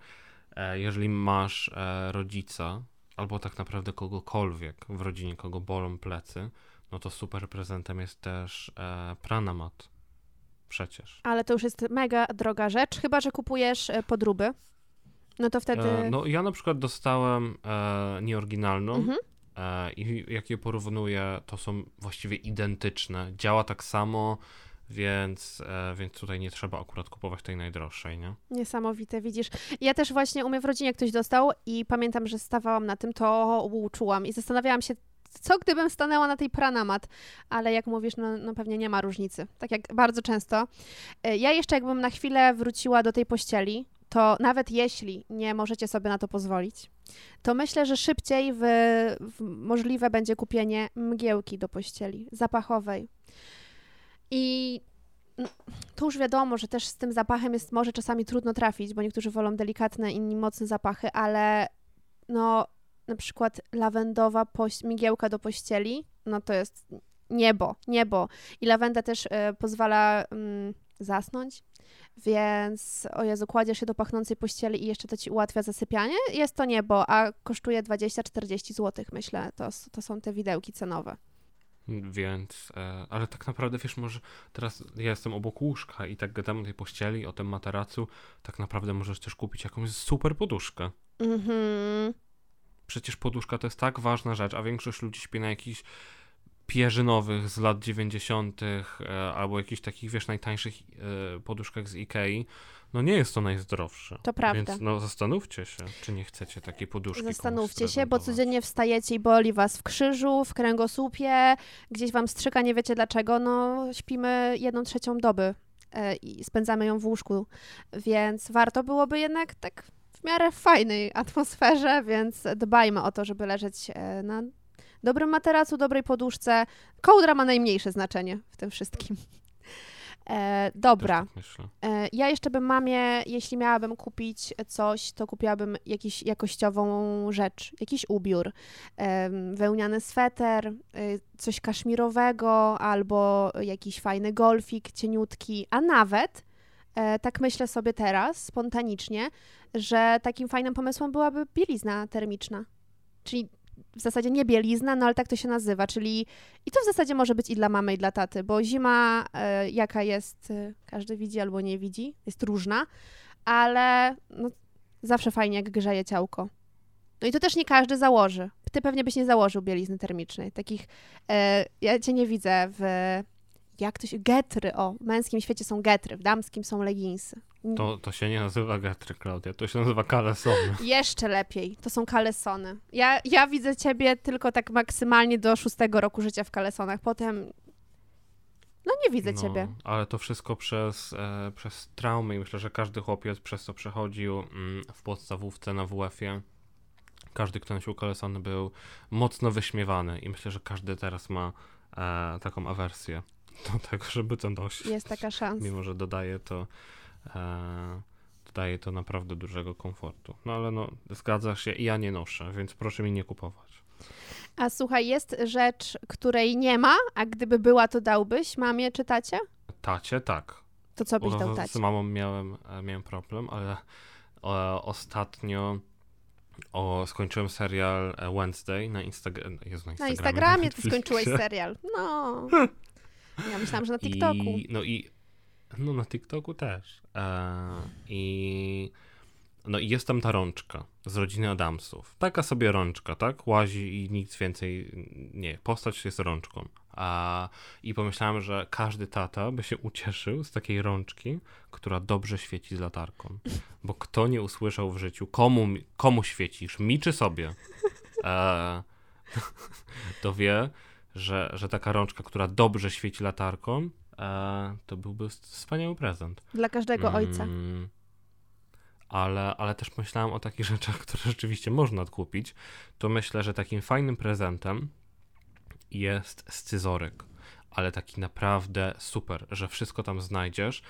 E, jeżeli masz e, rodzica, albo tak naprawdę kogokolwiek w rodzinie, kogo bolą plecy, no to super prezentem jest też e, pranamat. Przecież. Ale to już jest mega droga rzecz, chyba że kupujesz e, podróby. No to wtedy. E, no ja na przykład dostałem e, nieoryginalną, Mhm. E, I jak je porównuję, to są właściwie identyczne. Działa tak samo, więc, e, więc tutaj nie trzeba akurat kupować tej najdroższej, nie? Niesamowite, widzisz. Ja też właśnie u mnie w rodzinie ktoś dostał i pamiętam, że stawałam na tym, to czułam i zastanawiałam się, co gdybym stanęła na tej pranamat, ale jak mówisz, no, no pewnie nie ma różnicy. Tak jak bardzo często. E, Ja jeszcze jakbym na chwilę wróciła do tej pościeli, to nawet jeśli nie możecie sobie na to pozwolić, to myślę, że szybciej w, w możliwe będzie kupienie mgiełki do pościeli, zapachowej. I no, to już wiadomo, że też z tym zapachem jest może czasami trudno trafić, bo niektórzy wolą delikatne, inni mocne zapachy, ale no na przykład lawendowa poś- migiełka do pościeli, no to jest niebo, niebo. I lawenda też e, pozwala mm, zasnąć, więc o Jezu, kładziesz się do pachnącej pościeli i jeszcze to ci ułatwia zasypianie. Jest to niebo, a kosztuje 20-40 zł, myślę. To, to są te widełki cenowe. Więc, e, ale tak naprawdę, wiesz, może teraz ja jestem obok łóżka i tak gadamy o tej pościeli, o tym materacu, tak naprawdę możesz też kupić jakąś super poduszkę. Mhm. Przecież poduszka to jest tak ważna rzecz, a większość ludzi śpi na jakichś pierzynowych z lat 90. E, albo jakichś takich, wiesz, najtańszych e, poduszkach z Ikei. No nie jest to najzdrowsze. To prawda. Więc no zastanówcie się, czy nie chcecie takiej poduszki Zastanówcie się, bo codziennie wstajecie i boli was w krzyżu, w kręgosłupie, gdzieś wam strzyka, nie wiecie dlaczego. No, śpimy jedną trzecią doby e, i spędzamy ją w łóżku, więc warto byłoby jednak tak w miarę fajnej atmosferze, więc dbajmy o to, żeby leżeć na dobrym materacu, dobrej poduszce. Kołdra ma najmniejsze znaczenie w tym wszystkim. E, dobra. Tak. E, Ja jeszcze bym mamie, jeśli miałabym kupić coś, to kupiłabym jakiś jakościową rzecz, jakiś ubiór, em, wełniany sweter, y, coś kaszmirowego albo jakiś fajny golfik cieniutki, a nawet, e, tak myślę sobie teraz, spontanicznie, że takim fajnym pomysłem byłaby bielizna termiczna. Czyli w zasadzie nie bielizna, no ale tak to się nazywa, czyli i to w zasadzie może być i dla mamy, i dla taty, bo zima, e, jaka jest, e, każdy widzi albo nie widzi, jest różna, ale no, zawsze fajnie, jak grzeje ciałko. No i to też nie każdy założy. Ty pewnie byś nie założył bielizny termicznej. Takich, e, ja cię nie widzę w, jak to się, getry, o, w męskim świecie są getry, w damskim są leginsy. To, to się nie nazywa getry, Klaudia, to się nazywa kalesony. Jeszcze lepiej, to są kalesony. Ja, ja widzę ciebie tylko tak maksymalnie do szóstego roku życia w kalesonach, potem no nie widzę ciebie. Ale to wszystko przez, e, przez traumy i myślę, że każdy chłopiec przez to przechodził mm, w podstawówce na WF-ie. Każdy, kto nosił kalesony był mocno wyśmiewany i myślę, że każdy teraz ma e, taką awersję do tego, żeby to nosić. Jest taka szansa. Mimo, że dodaje to e, dodaje to naprawdę dużego komfortu. No ale no, zgadzasz się, ja nie noszę, więc proszę mi nie kupować. A słuchaj, jest rzecz, której nie ma, a gdyby była, to dałbyś mamie czy tacie? Tacie, tak. To co byś dał O, Z tacie? mamą miałem, e, miałem problem, ale e, ostatnio o, skończyłem serial e, Wednesday na, Instag- Jezu, na Instagramie. Na Instagramie ty skończyłeś serial. No. Ja myślałam, że na TikToku. I, no i no na TikToku też. E, I no i jest tam ta rączka z rodziny Adamsów. Taka sobie rączka, tak? Łazi i nic więcej nie. Postać jest rączką. A, I pomyślałem, że każdy tata by się ucieszył z takiej rączki, która dobrze świeci z latarką. Bo kto nie usłyszał w życiu, komu, komu świecisz, mi czy sobie, e, to wie, że, że taka rączka, która dobrze świeci latarką, e, to byłby wspaniały prezent. Dla każdego ojca. Mm, ale, ale też myślałem o takich rzeczach, które rzeczywiście można kupić. To myślę, że takim fajnym prezentem jest scyzoryk. Ale taki naprawdę super, że wszystko tam znajdziesz.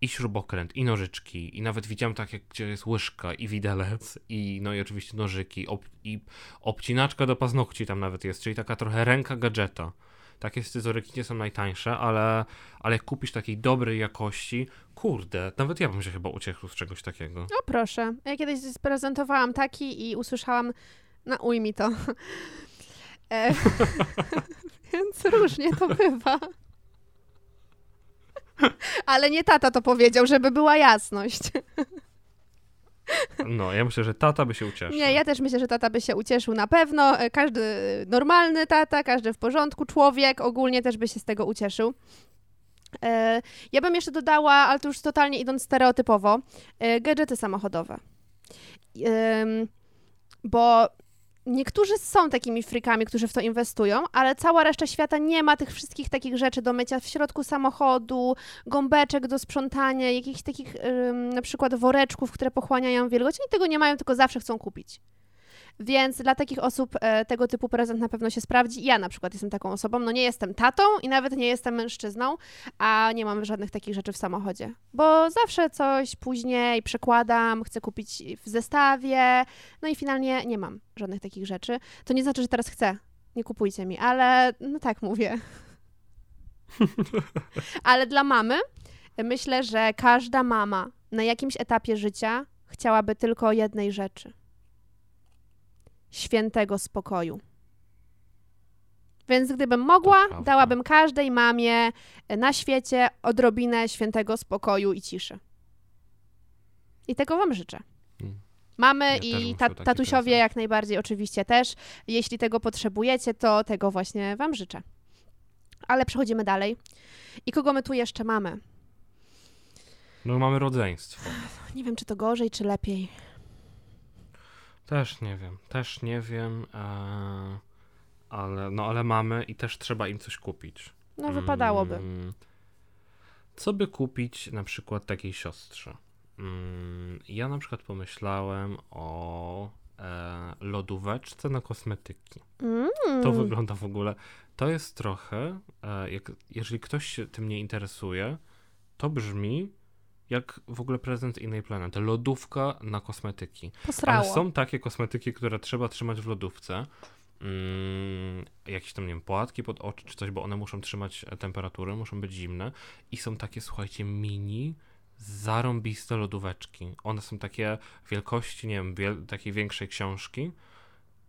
I śrubokręt, i nożyczki, i nawet widziałem takie, gdzie jest łyżka, i widelec, i no i oczywiście nożyki, ob, i obcinaczka do paznokci tam nawet jest, czyli taka trochę ręka gadżeta. Takie scyzoryki nie są najtańsze, ale, ale jak kupisz takiej dobrej jakości, kurde, nawet ja bym się chyba uciekł z czegoś takiego. No proszę. Ja kiedyś sprezentowałam taki i usłyszałam, no ujmij to. E, więc różnie to bywa. Ale nie tata to powiedział, żeby była jasność. No, ja myślę, że tata by się ucieszył. Nie, ja też myślę, że tata by się ucieszył na pewno. E, Każdy normalny tata, każdy w porządku człowiek ogólnie też by się z tego ucieszył. E, Ja bym jeszcze dodała, ale to już totalnie idąc stereotypowo, e, gadżety samochodowe. Bo niektórzy są takimi frikami, którzy w to inwestują, ale cała reszta świata nie ma tych wszystkich takich rzeczy do mycia w środku samochodu, gąbeczek do sprzątania, jakichś takich ym, na przykład woreczków, które pochłaniają wilgoć. Oni tego nie mają, tylko zawsze chcą kupić. Więc dla takich osób e, tego typu prezent na pewno się sprawdzi. Ja na przykład jestem taką osobą, no nie jestem tatą i nawet nie jestem mężczyzną, a nie mam żadnych takich rzeczy w samochodzie. Bo zawsze coś później przekładam, chcę kupić w zestawie, no i finalnie nie mam żadnych takich rzeczy. To nie znaczy, że teraz chcę. Nie kupujcie mi, ale no tak mówię. ale dla mamy myślę, że każda mama na jakimś etapie życia chciałaby tylko jednej rzeczy świętego spokoju. Więc gdybym mogła, dałabym każdej mamie na świecie odrobinę świętego spokoju i ciszy. I tego Wam życzę. Mm. Mamy Ja i ta, tatusiowie prezent. jak najbardziej oczywiście też. Jeśli tego potrzebujecie, to tego właśnie Wam życzę. Ale przechodzimy dalej. I kogo my tu jeszcze mamy? No mamy rodzeństwo. Nie wiem, czy to gorzej, czy lepiej. Też nie wiem, też nie wiem, e, ale, no ale mamy i też trzeba im coś kupić. No, wypadałoby. Mm, Co by kupić na przykład takiej siostrze? Mm, ja na przykład pomyślałem o e, lodóweczce na kosmetyki. Mm. To wygląda w ogóle. To jest trochę, e, jak, jeżeli ktoś się tym nie interesuje, to brzmi jak w ogóle prezent innej planety. Lodówka na kosmetyki. Posrało. Ale są takie kosmetyki, które trzeba trzymać w lodówce. Mm, jakieś tam, nie wiem, płatki pod oczy czy coś, bo one muszą trzymać temperaturę, muszą być zimne. I są takie, słuchajcie, mini, zarąbiste lodóweczki. One są takie wielkości, nie wiem, wiel- takiej większej książki.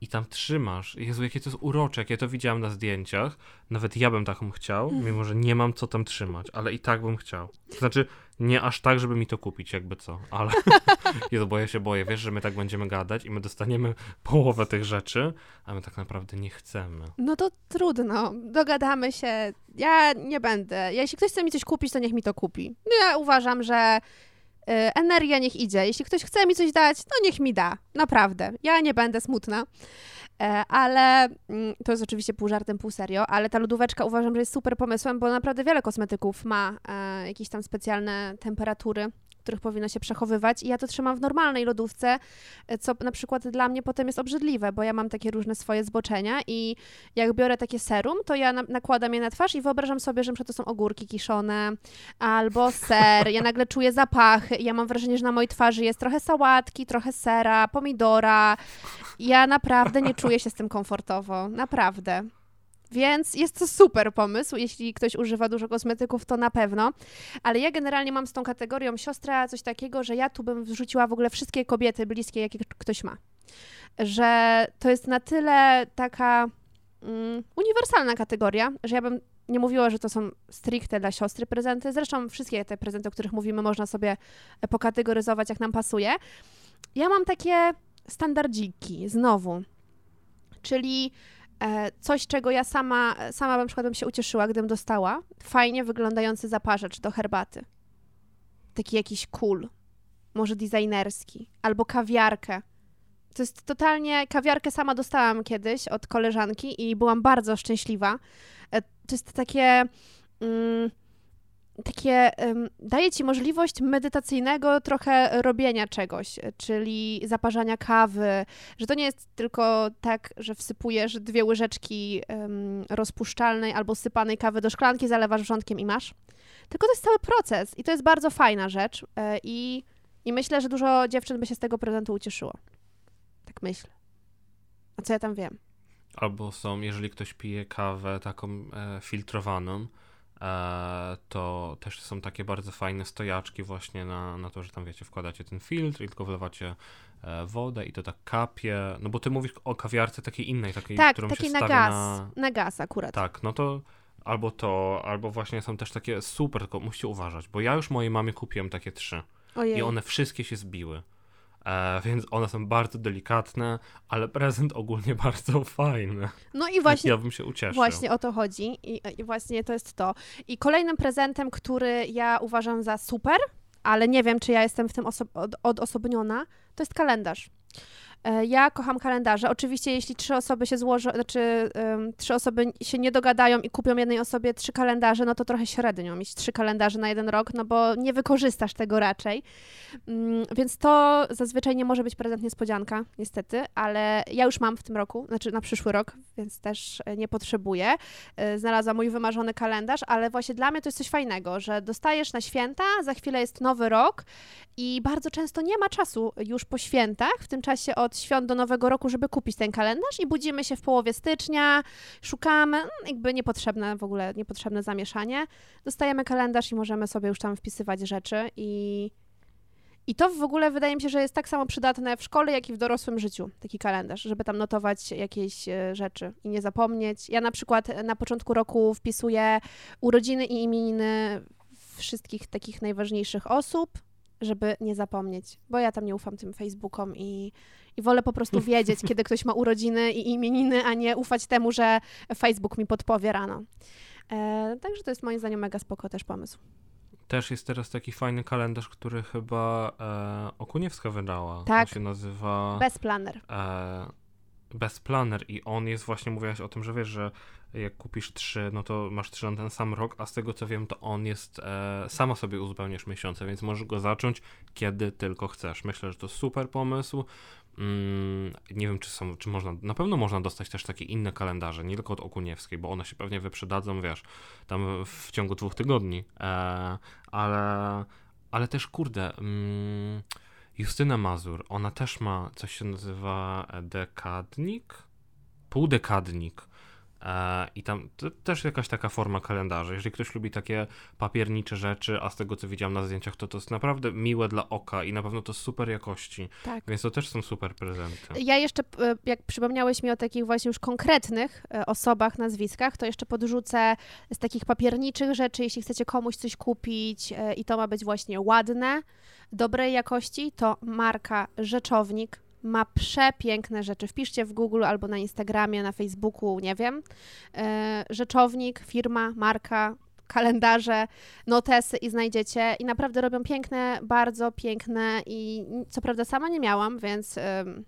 I tam trzymasz. Jezu, jakie to jest urocze, jak ja to widziałem na zdjęciach. Nawet ja bym taką chciał, mimo że nie mam co tam trzymać, ale i tak bym chciał. To znaczy, nie aż tak, żeby mi to kupić, jakby co, ale Jezu, bo ja się boję, wiesz, że my tak będziemy gadać i my dostaniemy połowę tych rzeczy, a my tak naprawdę nie chcemy. No to trudno, dogadamy się. Ja nie będę. Jeśli ktoś chce mi coś kupić, to niech mi to kupi. Ja uważam, że y, energia niech idzie. Jeśli ktoś chce mi coś dać, to niech mi da. Naprawdę. Ja nie będę smutna. E, ale mm, to jest oczywiście pół żartem, pół serio, ale ta lodóweczka uważam, że jest super pomysłem, bo naprawdę wiele kosmetyków ma e, jakieś tam specjalne temperatury, których powinno się przechowywać i ja to trzymam w normalnej lodówce, e, co na przykład dla mnie potem jest obrzydliwe, bo ja mam takie różne swoje zboczenia i jak biorę takie serum, to ja na, nakładam je na twarz i wyobrażam sobie, że to są ogórki kiszone albo ser, ja nagle czuję zapachy ja mam wrażenie, że na mojej twarzy jest trochę sałatki, trochę sera, pomidora. Ja naprawdę nie czuję się z tym komfortowo, naprawdę. Więc jest to super pomysł, jeśli ktoś używa dużo kosmetyków, to na pewno. Ale ja generalnie mam z tą kategorią siostra coś takiego, że ja tu bym wrzuciła w ogóle wszystkie kobiety bliskie, jakie ktoś ma. Że to jest na tyle taka mm, uniwersalna kategoria, że ja bym nie mówiła, że to są stricte dla siostry prezenty. Zresztą wszystkie te prezenty, o których mówimy, można sobie pokategoryzować, jak nam pasuje. Ja mam takie standardziki, znowu. Czyli e, coś, czego ja sama, sama na przykład bym się ucieszyła, gdybym dostała. Fajnie wyglądający zaparzacz do herbaty. Taki jakiś cool. Może designerski. Albo kawiarkę. To jest totalnie... Kawiarkę sama dostałam kiedyś od koleżanki i byłam bardzo szczęśliwa. E, To jest takie... Mm, takie daje ci możliwość medytacyjnego trochę robienia czegoś, czyli zaparzania kawy, że to nie jest tylko tak, że wsypujesz dwie łyżeczki rozpuszczalnej albo sypanej kawy do szklanki, zalewasz wrzątkiem i masz. Tylko to jest cały proces i to jest bardzo fajna rzecz e, i, i myślę, że dużo dziewczyn by się z tego prezentu ucieszyło. Tak myślę. A co ja tam wiem? Albo są, jeżeli ktoś pije kawę taką e, filtrowaną, to też są takie bardzo fajne stojaczki właśnie na, na to, że tam wiecie, wkładacie ten filtr i tylko wlewacie e, wodę i to tak kapie. No bo ty mówisz o kawiarce takiej innej, takiej, Tak, którą taki się na gaz. na... Na gaz akurat. Tak, no to albo to, albo właśnie są też takie super, tylko musicie uważać, bo ja już mojej mamie kupiłem takie trzy Ojej. i one wszystkie się zbiły. E, więc one są bardzo delikatne, ale prezent ogólnie bardzo fajny. No i właśnie Ja bym się ucieszył. Właśnie o to chodzi I, i właśnie to jest to. I kolejnym prezentem, który ja uważam za super, ale nie wiem, czy ja jestem w tym oso- od- odosobniona, to jest kalendarz. E, Ja kocham kalendarze. Oczywiście, jeśli trzy osoby się złożą, znaczy um, trzy osoby się nie dogadają i kupią jednej osobie trzy kalendarze, no to trochę średnio mieć trzy kalendarze na jeden rok, no bo nie wykorzystasz tego raczej. Mm, Więc to zazwyczaj nie może być prezent niespodzianka, niestety, ale ja już mam w tym roku, znaczy na przyszły rok, więc też e, nie potrzebuję. E, Znalazłam mój wymarzony kalendarz, ale właśnie dla mnie to jest coś fajnego, że dostajesz na święta, za chwilę jest nowy rok i bardzo często nie ma czasu już po świętach, w tym czasie od świąt do nowego roku, żeby kupić ten kalendarz i budzimy się w połowie stycznia, szukamy, mm, jakby niepotrzebne w ogóle, niepotrzebne zamieszanie. Dostajemy kalendarz i możemy sobie już tam wpisywać rzeczy i i to w ogóle wydaje mi się, że jest tak samo przydatne w szkole, jak i w dorosłym życiu, taki kalendarz, żeby tam notować jakieś e, rzeczy i nie zapomnieć. Ja na przykład e, na początku roku wpisuję urodziny i imieniny wszystkich takich najważniejszych osób, żeby nie zapomnieć, bo ja tam nie ufam tym Facebookom i, i wolę po prostu wiedzieć, kiedy ktoś ma urodziny i imieniny, a nie ufać temu, że Facebook mi podpowie rano. E, także to jest moim zdaniem mega spoko też pomysł. Też jest teraz taki fajny kalendarz, który chyba e, Okuniewska wydała. Tak. On się nazywa Bez planer. e, Best Planner i on jest właśnie, mówiłaś o tym, że wiesz, że jak kupisz trzy, no to masz trzy na ten sam rok, a z tego co wiem, to on jest, e, sama sobie uzupełniasz miesiące, więc możesz go zacząć kiedy tylko chcesz. Myślę, że to super pomysł. Mm, nie wiem, czy są, czy można, na pewno można dostać też takie inne kalendarze, nie tylko od Okuniewskiej, bo one się pewnie wyprzedadzą, wiesz, tam w ciągu dwóch tygodni, e, ale, ale też, kurde, mm, Justyna Mazur, ona też ma, coś się nazywa dekadnik? Półdekadnik. E, I tam to też jakaś taka forma kalendarza. Jeżeli ktoś lubi takie papiernicze rzeczy, a z tego co widziałem na zdjęciach, to to jest naprawdę miłe dla oka i na pewno to super jakości. Tak. Więc to też są super prezenty. Ja jeszcze, e, jak przypomniałeś mi o takich właśnie już konkretnych e, osobach, nazwiskach, to jeszcze podrzucę z takich papierniczych rzeczy, jeśli chcecie komuś coś kupić i to ma być właśnie ładne, dobrej jakości, to marka Rzeczownik ma przepiękne rzeczy. Wpiszcie w Google albo na Instagramie, na Facebooku, nie wiem. E, Rzeczownik, firma, marka, kalendarze, notesy i znajdziecie. I naprawdę robią piękne, bardzo piękne i co prawda sama nie miałam, więc ym,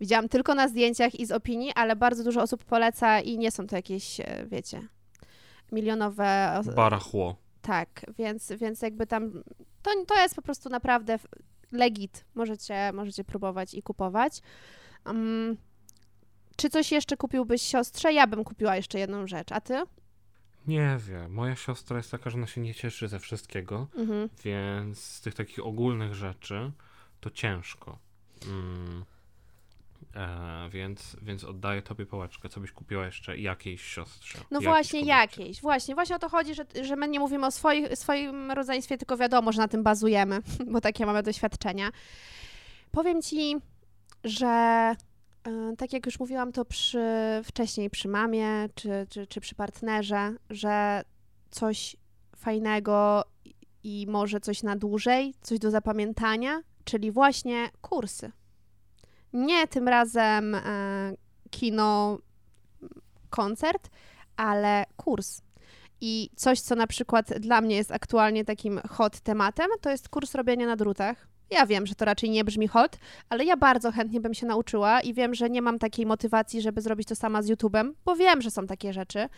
widziałam tylko na zdjęciach i z opinii, ale bardzo dużo osób poleca i nie są to jakieś, e, wiecie, milionowe... Barachło. tak, więc, więc jakby tam to, to jest po prostu naprawdę legit. Możecie, możecie próbować i kupować. Um, czy coś jeszcze kupiłbyś siostrze? Ja bym kupiła jeszcze jedną rzecz. A ty? Nie wiem, moja siostra jest taka, że ona się nie cieszy ze wszystkiego, Mhm. więc z tych takich ogólnych rzeczy to ciężko. Mm. E, więc, więc oddaję tobie pałeczkę, co byś kupiła jeszcze jakiejś siostrze. No jakiejś właśnie, kobiecie. jakiejś. Właśnie, właśnie o to chodzi, że, że my nie mówimy o swoich, swoim rodzeństwie, tylko wiadomo, że na tym bazujemy, bo takie mamy doświadczenia. Powiem ci, że e, tak jak już mówiłam to przy, wcześniej przy mamie czy, czy, czy przy partnerze, że coś fajnego i- i może coś na dłużej, coś do zapamiętania, czyli właśnie kursy. Nie tym razem e, kino, koncert, ale kurs. I coś, co na przykład dla mnie jest aktualnie takim hot tematem, to jest kurs robienia na drutach. Ja wiem, że to raczej nie brzmi hot, ale ja bardzo chętnie bym się nauczyła i wiem, że nie mam takiej motywacji, żeby zrobić to sama z YouTube'em, bo wiem, że są takie rzeczy.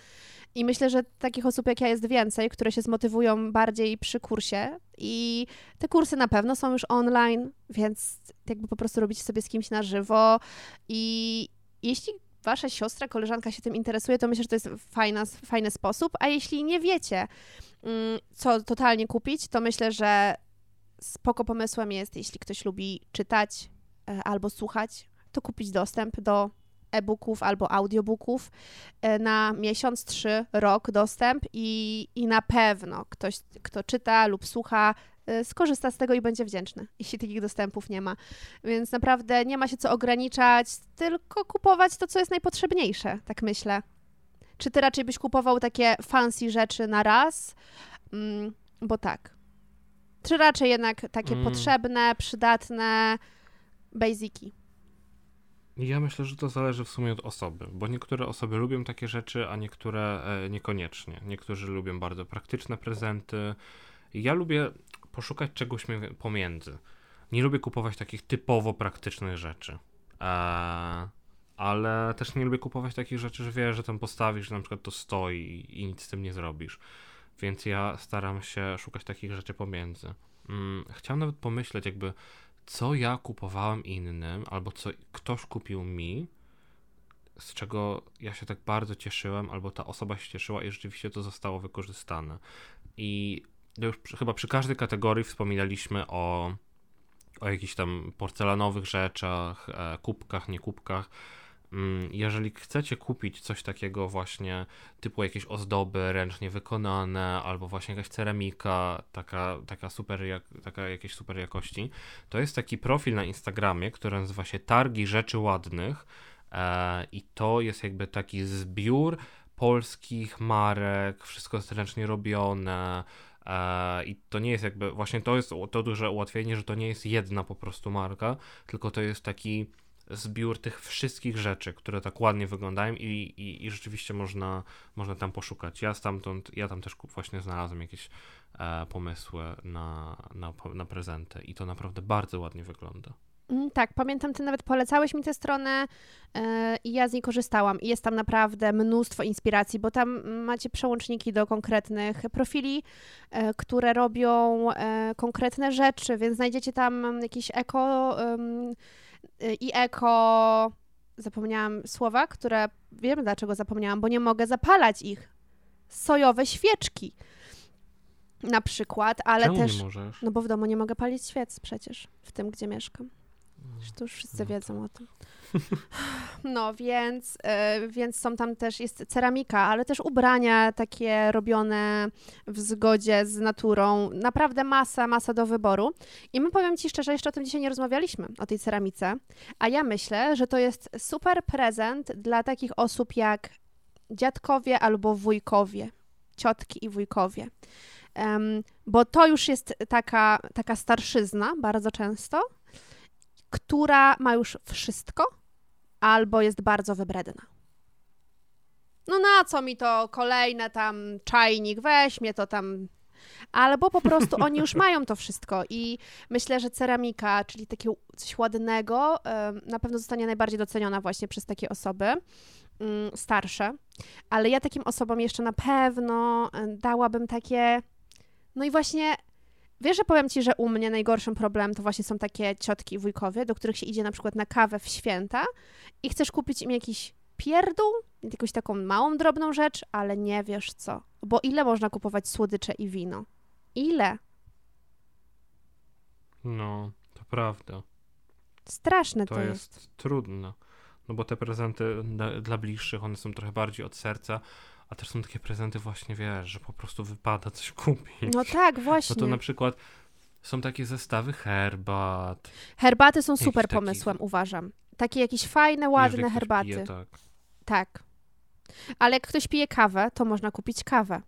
I myślę, że takich osób jak ja jest więcej, które się zmotywują bardziej przy kursie. I te kursy na pewno są już online, więc jakby po prostu robić sobie z kimś na żywo. I jeśli wasza siostra, koleżanka się tym interesuje, to myślę, że to jest fajna, fajny sposób. A jeśli nie wiecie, mm, co totalnie kupić, to myślę, że spoko pomysłem jest, jeśli ktoś lubi czytać e, albo słuchać, to kupić dostęp do e-booków albo audiobooków e, na miesiąc, trzy, rok dostęp i, i na pewno ktoś, kto czyta lub słucha, e, skorzysta z tego i będzie wdzięczny, jeśli takich dostępów nie ma. Więc naprawdę nie ma się co ograniczać, tylko kupować to, co jest najpotrzebniejsze, tak myślę. Czy ty raczej byś kupował takie fancy rzeczy na raz? Mm, bo tak. Czy raczej jednak takie Mm. potrzebne, przydatne, basiki? Ja myślę, że to zależy w sumie od osoby, bo niektóre osoby lubią takie rzeczy, a niektóre e, niekoniecznie. Niektórzy lubią bardzo praktyczne prezenty. Ja lubię poszukać czegoś pomiędzy. Nie lubię kupować takich typowo praktycznych rzeczy. E, ale też nie lubię kupować takich rzeczy, że wiesz, że tam postawisz, że na przykład to stoi i nic z tym nie zrobisz. Więc ja staram się szukać takich rzeczy pomiędzy. Mm, chciałem nawet pomyśleć, jakby co ja kupowałem innym, albo co ktoś kupił mi, z czego ja się tak bardzo cieszyłem, albo ta osoba się cieszyła i rzeczywiście to zostało wykorzystane. I już przy, chyba przy każdej kategorii wspominaliśmy o, o jakichś tam porcelanowych rzeczach, e, kubkach, nie kubkach. Mm, Jeżeli chcecie kupić coś takiego właśnie typu jakieś ozdoby ręcznie wykonane, albo właśnie jakaś ceramika, taka, taka super, jak, taka jakieś super jakości, to jest taki profil na Instagramie, który nazywa się Targi Rzeczy Ładnych e, i to jest jakby taki zbiór polskich marek, wszystko jest ręcznie robione e, i to nie jest jakby, właśnie to jest to duże ułatwienie, że to nie jest jedna po prostu marka, tylko to jest taki zbiór tych wszystkich rzeczy, które tak ładnie wyglądają i, i, i rzeczywiście można, można tam poszukać. Ja stamtąd, ja tam też właśnie znalazłem jakieś e, pomysły na, na, na prezenty i to naprawdę bardzo ładnie wygląda. Mm, Tak, pamiętam, ty nawet polecałeś mi tę stronę e, i ja z niej korzystałam. I jest tam naprawdę mnóstwo inspiracji, bo tam macie przełączniki do konkretnych profili, e, które robią e, konkretne rzeczy, więc znajdziecie tam jakieś eko i eko. Zapomniałam słowa, które wiem dlaczego zapomniałam, bo nie mogę zapalać ich. Sojowe świeczki. Na przykład, ale Czemu też. No bo w domu nie mogę palić świec przecież, w tym, gdzie mieszkam. To już wszyscy No wiedzą o tym. No, więc, e, więc są tam też, jest ceramika, ale też ubrania takie robione w zgodzie z naturą. Naprawdę masa, masa do wyboru. I my powiem Ci szczerze, jeszcze o tym dzisiaj nie rozmawialiśmy, o tej ceramice, a ja myślę, że to jest super prezent dla takich osób jak dziadkowie albo wujkowie, ciotki i wujkowie. Em, bo to już jest taka, taka starszyzna bardzo często, która ma już wszystko, albo jest bardzo wybredna. No na co mi to kolejne tam czajnik, weź mnie to tam. Albo po prostu oni już mają to wszystko i myślę, że ceramika, czyli takie coś ładnego, na pewno zostanie najbardziej doceniona właśnie przez takie osoby mm, starsze. Ale ja takim osobom jeszcze na pewno dałabym takie. No i właśnie Wiesz, że powiem ci, że u mnie najgorszym problemem to właśnie są takie ciotki i wujkowie, do których się idzie na przykład na kawę w święta i chcesz kupić im jakiś pierdół, jakąś taką małą, drobną rzecz, ale nie wiesz co. Bo ile można kupować słodycze i wino? Ile? No, to prawda. Straszne to, To jest. jest trudne. No bo te prezenty dla, dla bliższych, one są trochę bardziej od serca, a też są takie prezenty właśnie, wiesz, że po prostu wypada coś kupić. No tak, No właśnie. to na przykład są takie zestawy herbat. Herbaty są super pomysłem, uważam. Takie jakieś fajne, ładne jeżeli herbaty. Pije, tak. Tak. Ale jak ktoś pije kawę, to można kupić kawę.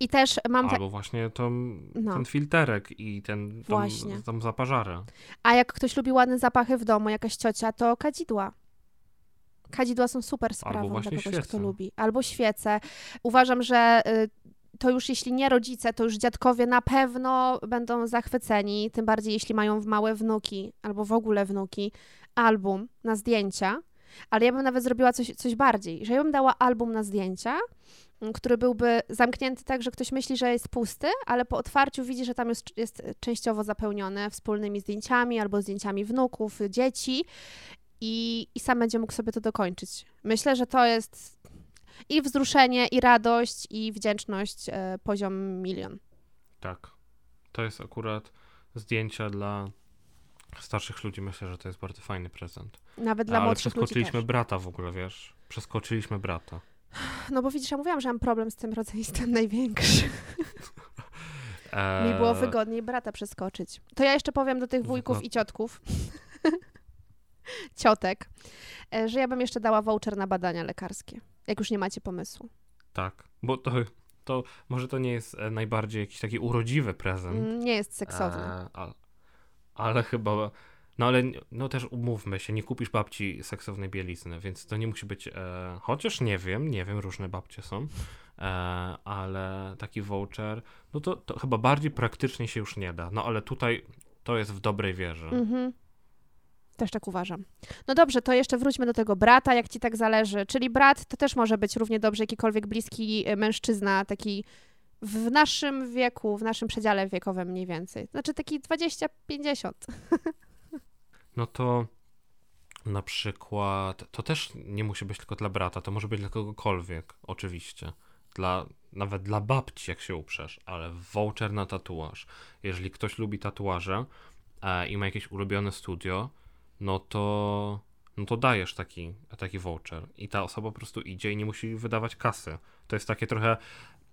I też mam. Ta... Albo właśnie tą, No. ten filterek i ten tą, Właśnie. tą zaparzarę. A jak ktoś lubi ładne zapachy w domu, jakaś ciocia, to kadzidła. Kadzidła są super sprawą dla kogoś, kto świece. lubi. Albo świece. Uważam, że y, to już jeśli nie rodzice, to już dziadkowie na pewno będą zachwyceni, tym bardziej jeśli mają małe wnuki, albo w ogóle wnuki, album na zdjęcia. Ale ja bym nawet zrobiła coś, coś bardziej, że ja bym dała album na zdjęcia, m, który byłby zamknięty tak, że ktoś myśli, że jest pusty, ale po otwarciu widzi, że tam jest, jest częściowo zapełnione wspólnymi zdjęciami albo zdjęciami wnuków, dzieci i, i sam będzie mógł sobie to dokończyć. Myślę, że to jest i wzruszenie, i radość, i wdzięczność e, poziom milion. Tak. To jest akurat zdjęcia dla starszych ludzi. Myślę, że to jest bardzo fajny prezent. Nawet dla Ale młodszych ludzi przeskoczyliśmy też. brata w ogóle, wiesz? Przeskoczyliśmy brata. No bo widzisz, ja mówiłam, że mam problem z tym rodzeństwem największy. Mi było wygodniej brata przeskoczyć. To ja jeszcze powiem do tych wujków Wygodnie. i ciotków, ciotek, e, że ja bym jeszcze dała voucher na badania lekarskie, jak już nie macie pomysłu. Tak, bo to, to może to nie jest e, najbardziej jakiś taki urodziwy prezent. Mm, Nie jest seksowny. e, ale, ale chyba... No ale no też umówmy się, nie kupisz babci seksownej bielizny, więc to nie musi być... E, chociaż nie wiem, nie wiem, różne babcie są, e, ale taki voucher, no to, to chyba bardziej praktycznie się już nie da. No ale tutaj to jest w dobrej wierze. Mhm. Też tak uważam. No dobrze, to jeszcze wróćmy do tego brata, jak ci tak zależy. Czyli brat to też może być równie dobrze jakikolwiek bliski e, mężczyzna, taki w naszym wieku, w naszym przedziale wiekowym mniej więcej. Znaczy taki 20-50. No to na przykład, to też nie musi być tylko dla brata, to może być dla kogokolwiek, oczywiście. Dla, nawet dla babci, jak się uprzesz, ale voucher na tatuaż. Jeżeli ktoś lubi tatuaże e, i ma jakieś ulubione studio, no to, no to dajesz taki, taki voucher i ta osoba po prostu idzie i nie musi wydawać kasy. To jest takie trochę,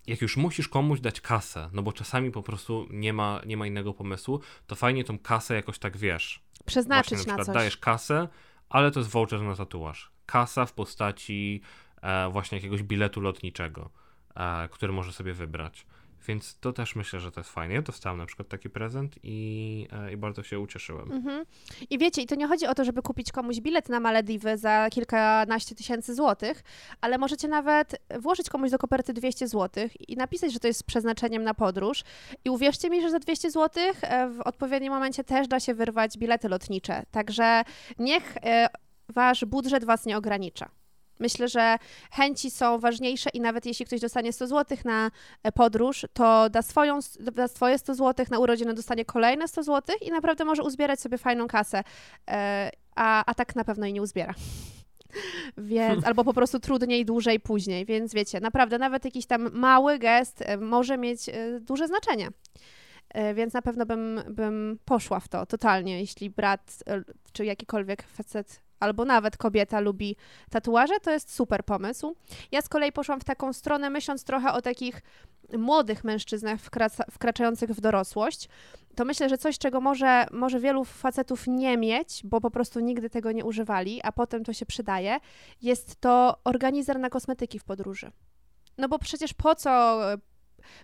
jak już musisz komuś dać kasę, no bo czasami po prostu nie ma, nie ma innego pomysłu, to fajnie tą kasę jakoś tak wiesz, Przeznaczyć Właśnie, na na coś. dajesz kasę, ale to jest voucher na tatuaż. Kasa w postaci e, właśnie jakiegoś biletu lotniczego, e, który może sobie wybrać. Więc to też myślę, że to jest fajne. Ja dostałem na przykład taki prezent i, e, i bardzo się ucieszyłem. Mhm. I wiecie, i to nie chodzi o to, żeby kupić komuś bilet na Malediwy za kilkanaście tysięcy złotych, ale możecie nawet włożyć komuś do koperty 200 złotych i napisać, że to jest z przeznaczeniem na podróż. I uwierzcie mi, że za 200 złotych e, w odpowiednim momencie też da się wyrwać bilety lotnicze. Także niech e, wasz budżet was nie ogranicza. Myślę, że chęci są ważniejsze i nawet jeśli ktoś dostanie 100 zł na e, podróż, to da, swoją, da swoje 100 zł, na urodziny dostanie kolejne 100 zł i naprawdę może uzbierać sobie fajną kasę, e, a, a tak na pewno i nie uzbiera. Więc, albo po prostu trudniej, dłużej, później. Więc wiecie, naprawdę nawet jakiś tam mały gest e, może mieć duże znaczenie. Więc na pewno bym, bym poszła w to totalnie, jeśli brat czy jakikolwiek facet albo nawet kobieta lubi tatuaże, to jest super pomysł. Ja z kolei poszłam w taką stronę, myśląc trochę o takich młodych mężczyznach wkraca, wkraczających w dorosłość. To myślę, że coś, czego może, może wielu facetów nie mieć, bo po prostu nigdy tego nie używali, a potem to się przydaje, jest to organizer na kosmetyki w podróży. No bo przecież po co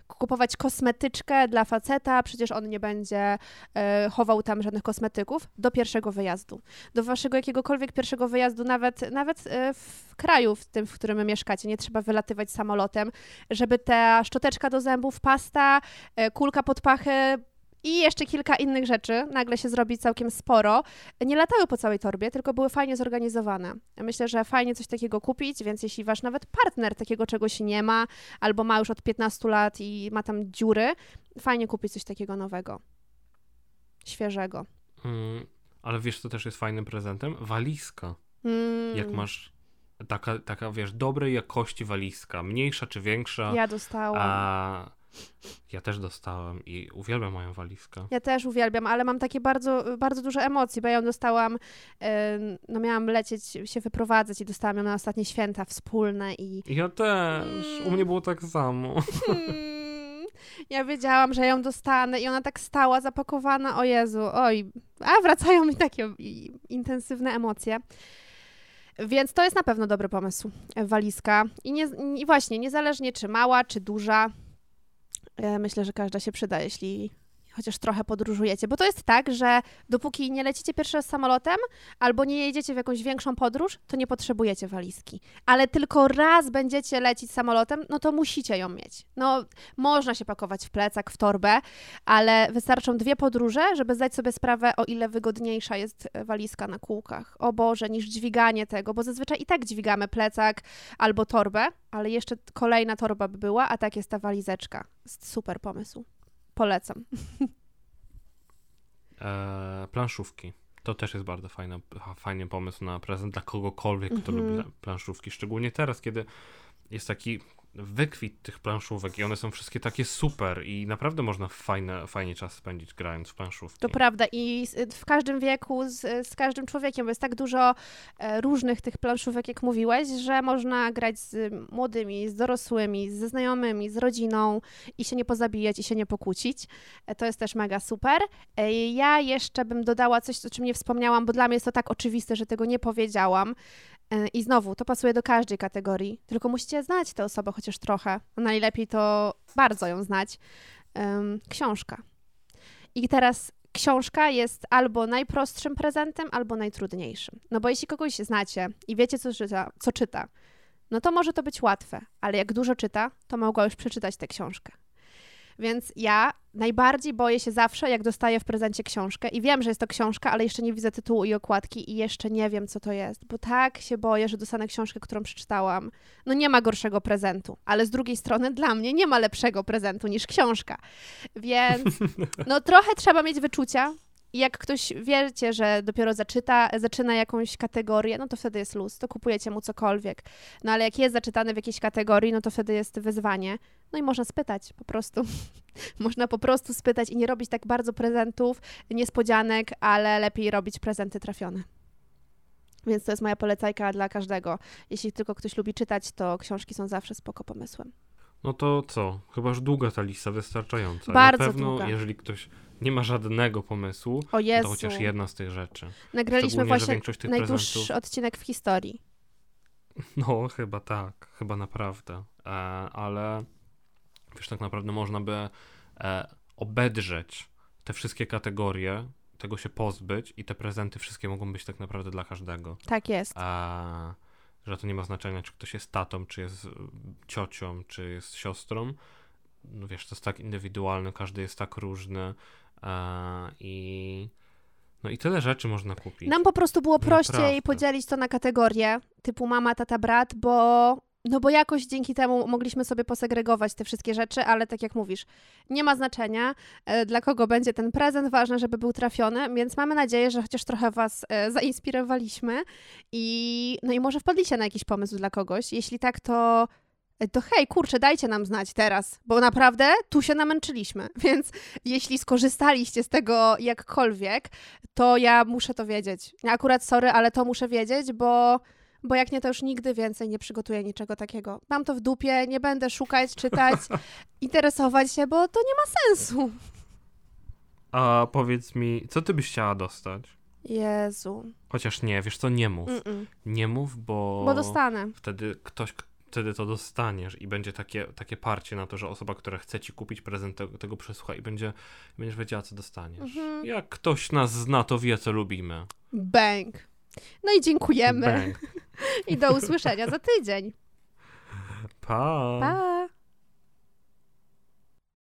kupować kosmetyczkę dla faceta, przecież on nie będzie e, chował tam żadnych kosmetyków do pierwszego wyjazdu. Do waszego jakiegokolwiek pierwszego wyjazdu, nawet, nawet e, w kraju, w tym, w którym mieszkacie, nie trzeba wylatywać samolotem, żeby ta szczoteczka do zębów, pasta, e, kulka pod pachy i jeszcze kilka innych rzeczy, nagle się zrobi całkiem sporo, nie latały po całej torbie, tylko były fajnie zorganizowane. Myślę, że fajnie coś takiego kupić, więc jeśli wasz nawet partner takiego czegoś nie ma, albo ma już od 15 lat i ma tam dziury, fajnie kupić coś takiego nowego, świeżego. Mm, ale wiesz, co też jest fajnym prezentem? Walizka. Mm, Jak masz taka, taka, wiesz, dobrej jakości walizka, mniejsza czy większa, Ja dostałam. a ja też dostałem i uwielbiam moją walizkę. Ja też uwielbiam, ale mam takie bardzo, bardzo duże emocje, bo ja ją dostałam, no miałam lecieć, się wyprowadzać i dostałam ją na ostatnie święta wspólne i Ja też, u mnie było tak samo. Hmm, Ja wiedziałam, że ją dostanę i ona tak stała zapakowana, o Jezu, oj, a wracają mi takie intensywne emocje. Więc to jest na pewno dobry pomysł, walizka. I, nie, I właśnie, niezależnie czy mała, czy duża, myślę, że każda się przyda, jeśli chociaż trochę podróżujecie. Bo to jest tak, że dopóki nie lecicie pierwszy raz samolotem albo nie jedziecie w jakąś większą podróż, to nie potrzebujecie walizki. Ale tylko raz będziecie lecieć samolotem, no to musicie ją mieć. No, można się pakować w plecak, w torbę, ale wystarczą dwie podróże, żeby zdać sobie sprawę, o ile wygodniejsza jest e, walizka na kółkach. O Boże, niż dźwiganie tego, bo zazwyczaj i tak dźwigamy plecak albo torbę, ale jeszcze kolejna torba by była, a tak jest ta walizeczka. Super pomysł. Polecam. E, planszówki. To też jest bardzo fajny, fajny pomysł na prezent dla kogokolwiek, kto Mhm. lubi planszówki. Szczególnie teraz, kiedy jest taki wykwit tych planszówek i one są wszystkie takie super i naprawdę można fajne, fajnie czas spędzić grając w planszówki. To prawda i w każdym wieku, z, z każdym człowiekiem, bo jest tak dużo e, różnych tych planszówek, jak mówiłeś, że można grać z młodymi, z dorosłymi, ze znajomymi, z rodziną i się nie pozabijać i się nie pokłócić. E, To jest też mega super. E, Ja jeszcze bym dodała coś, o czym nie wspomniałam, bo dla mnie jest to tak oczywiste, że tego nie powiedziałam. E, I znowu, to pasuje do każdej kategorii, tylko musicie znać tę osobę chociaż trochę. A najlepiej to bardzo ją znać. Książka. I teraz książka jest albo najprostszym prezentem, albo najtrudniejszym. No bo jeśli kogoś znacie i wiecie, co czyta, co czyta, no to może to być łatwe, ale jak dużo czyta, to mogła już przeczytać tę książkę. Więc ja najbardziej boję się zawsze, jak dostaję w prezencie książkę i wiem, że jest to książka, ale jeszcze nie widzę tytułu i okładki i jeszcze nie wiem, co to jest, bo tak się boję, że dostanę książkę, którą przeczytałam. No nie ma gorszego prezentu, ale z drugiej strony dla mnie nie ma lepszego prezentu niż książka. Więc no trochę trzeba mieć wyczucia. I jak ktoś wiecie, że dopiero zaczyta, zaczyna jakąś kategorię, no to wtedy jest luz, to kupujecie mu cokolwiek. No ale jak jest zaczytany w jakiejś kategorii, no to wtedy jest wyzwanie. No i można spytać po prostu. można po prostu spytać i nie robić tak bardzo prezentów, niespodzianek, ale lepiej robić prezenty trafione. Więc to jest moja polecajka dla każdego. Jeśli tylko ktoś lubi czytać, to książki są zawsze spoko pomysłem. No to co? Chyba już długa ta lista, wystarczająca. Bardzo Na pewno, długa. jeżeli ktoś nie ma żadnego pomysłu, O Jezu, to chociaż jedna z tych rzeczy. nagraliśmy właśnie tych najdłuższy prezentów... odcinek w historii. No, chyba tak, chyba naprawdę. E, ale wiesz, tak naprawdę można by e, obedrzeć te wszystkie kategorie, tego się pozbyć i te prezenty wszystkie mogą być tak naprawdę dla każdego. Tak jest. A, że to nie ma znaczenia, czy ktoś jest tatą, czy jest y, ciocią, czy jest siostrą. No wiesz, to jest tak indywidualne, każdy jest tak różny i no i tyle rzeczy można kupić. Nam po prostu było prościej Naprawdę. podzielić to na kategorie typu mama, tata, brat, bo no bo jakoś dzięki temu mogliśmy sobie posegregować te wszystkie rzeczy, ale tak jak mówisz, nie ma znaczenia, e, dla kogo będzie ten prezent, ważne, żeby był trafiony, więc mamy nadzieję, że chociaż trochę was e, zainspirowaliśmy i no i może wpadliście na jakiś pomysł dla kogoś. Jeśli tak, to to hej, kurczę, dajcie nam znać teraz, bo naprawdę tu się namęczyliśmy, więc jeśli skorzystaliście z tego jakkolwiek, to ja muszę to wiedzieć. Akurat sorry, ale to muszę wiedzieć, bo, bo jak nie, to już nigdy więcej nie przygotuję niczego takiego. Mam to w dupie, nie będę szukać, czytać, interesować się, bo to nie ma sensu. A powiedz mi, co ty byś chciała dostać? Jezu. Chociaż nie, wiesz co, nie mów. Mm-mm. Nie mów, bo, Bo dostanę. wtedy ktoś, wtedy to dostaniesz i będzie takie, takie parcie na to, że osoba, która chce ci kupić prezent, tego, tego przesłucha i będzie, będziesz wiedziała, co dostaniesz. Mhm. Jak ktoś nas zna, to wie, co lubimy. Bang. No i dziękujemy. Bang. I do usłyszenia za tydzień. Pa. Pa!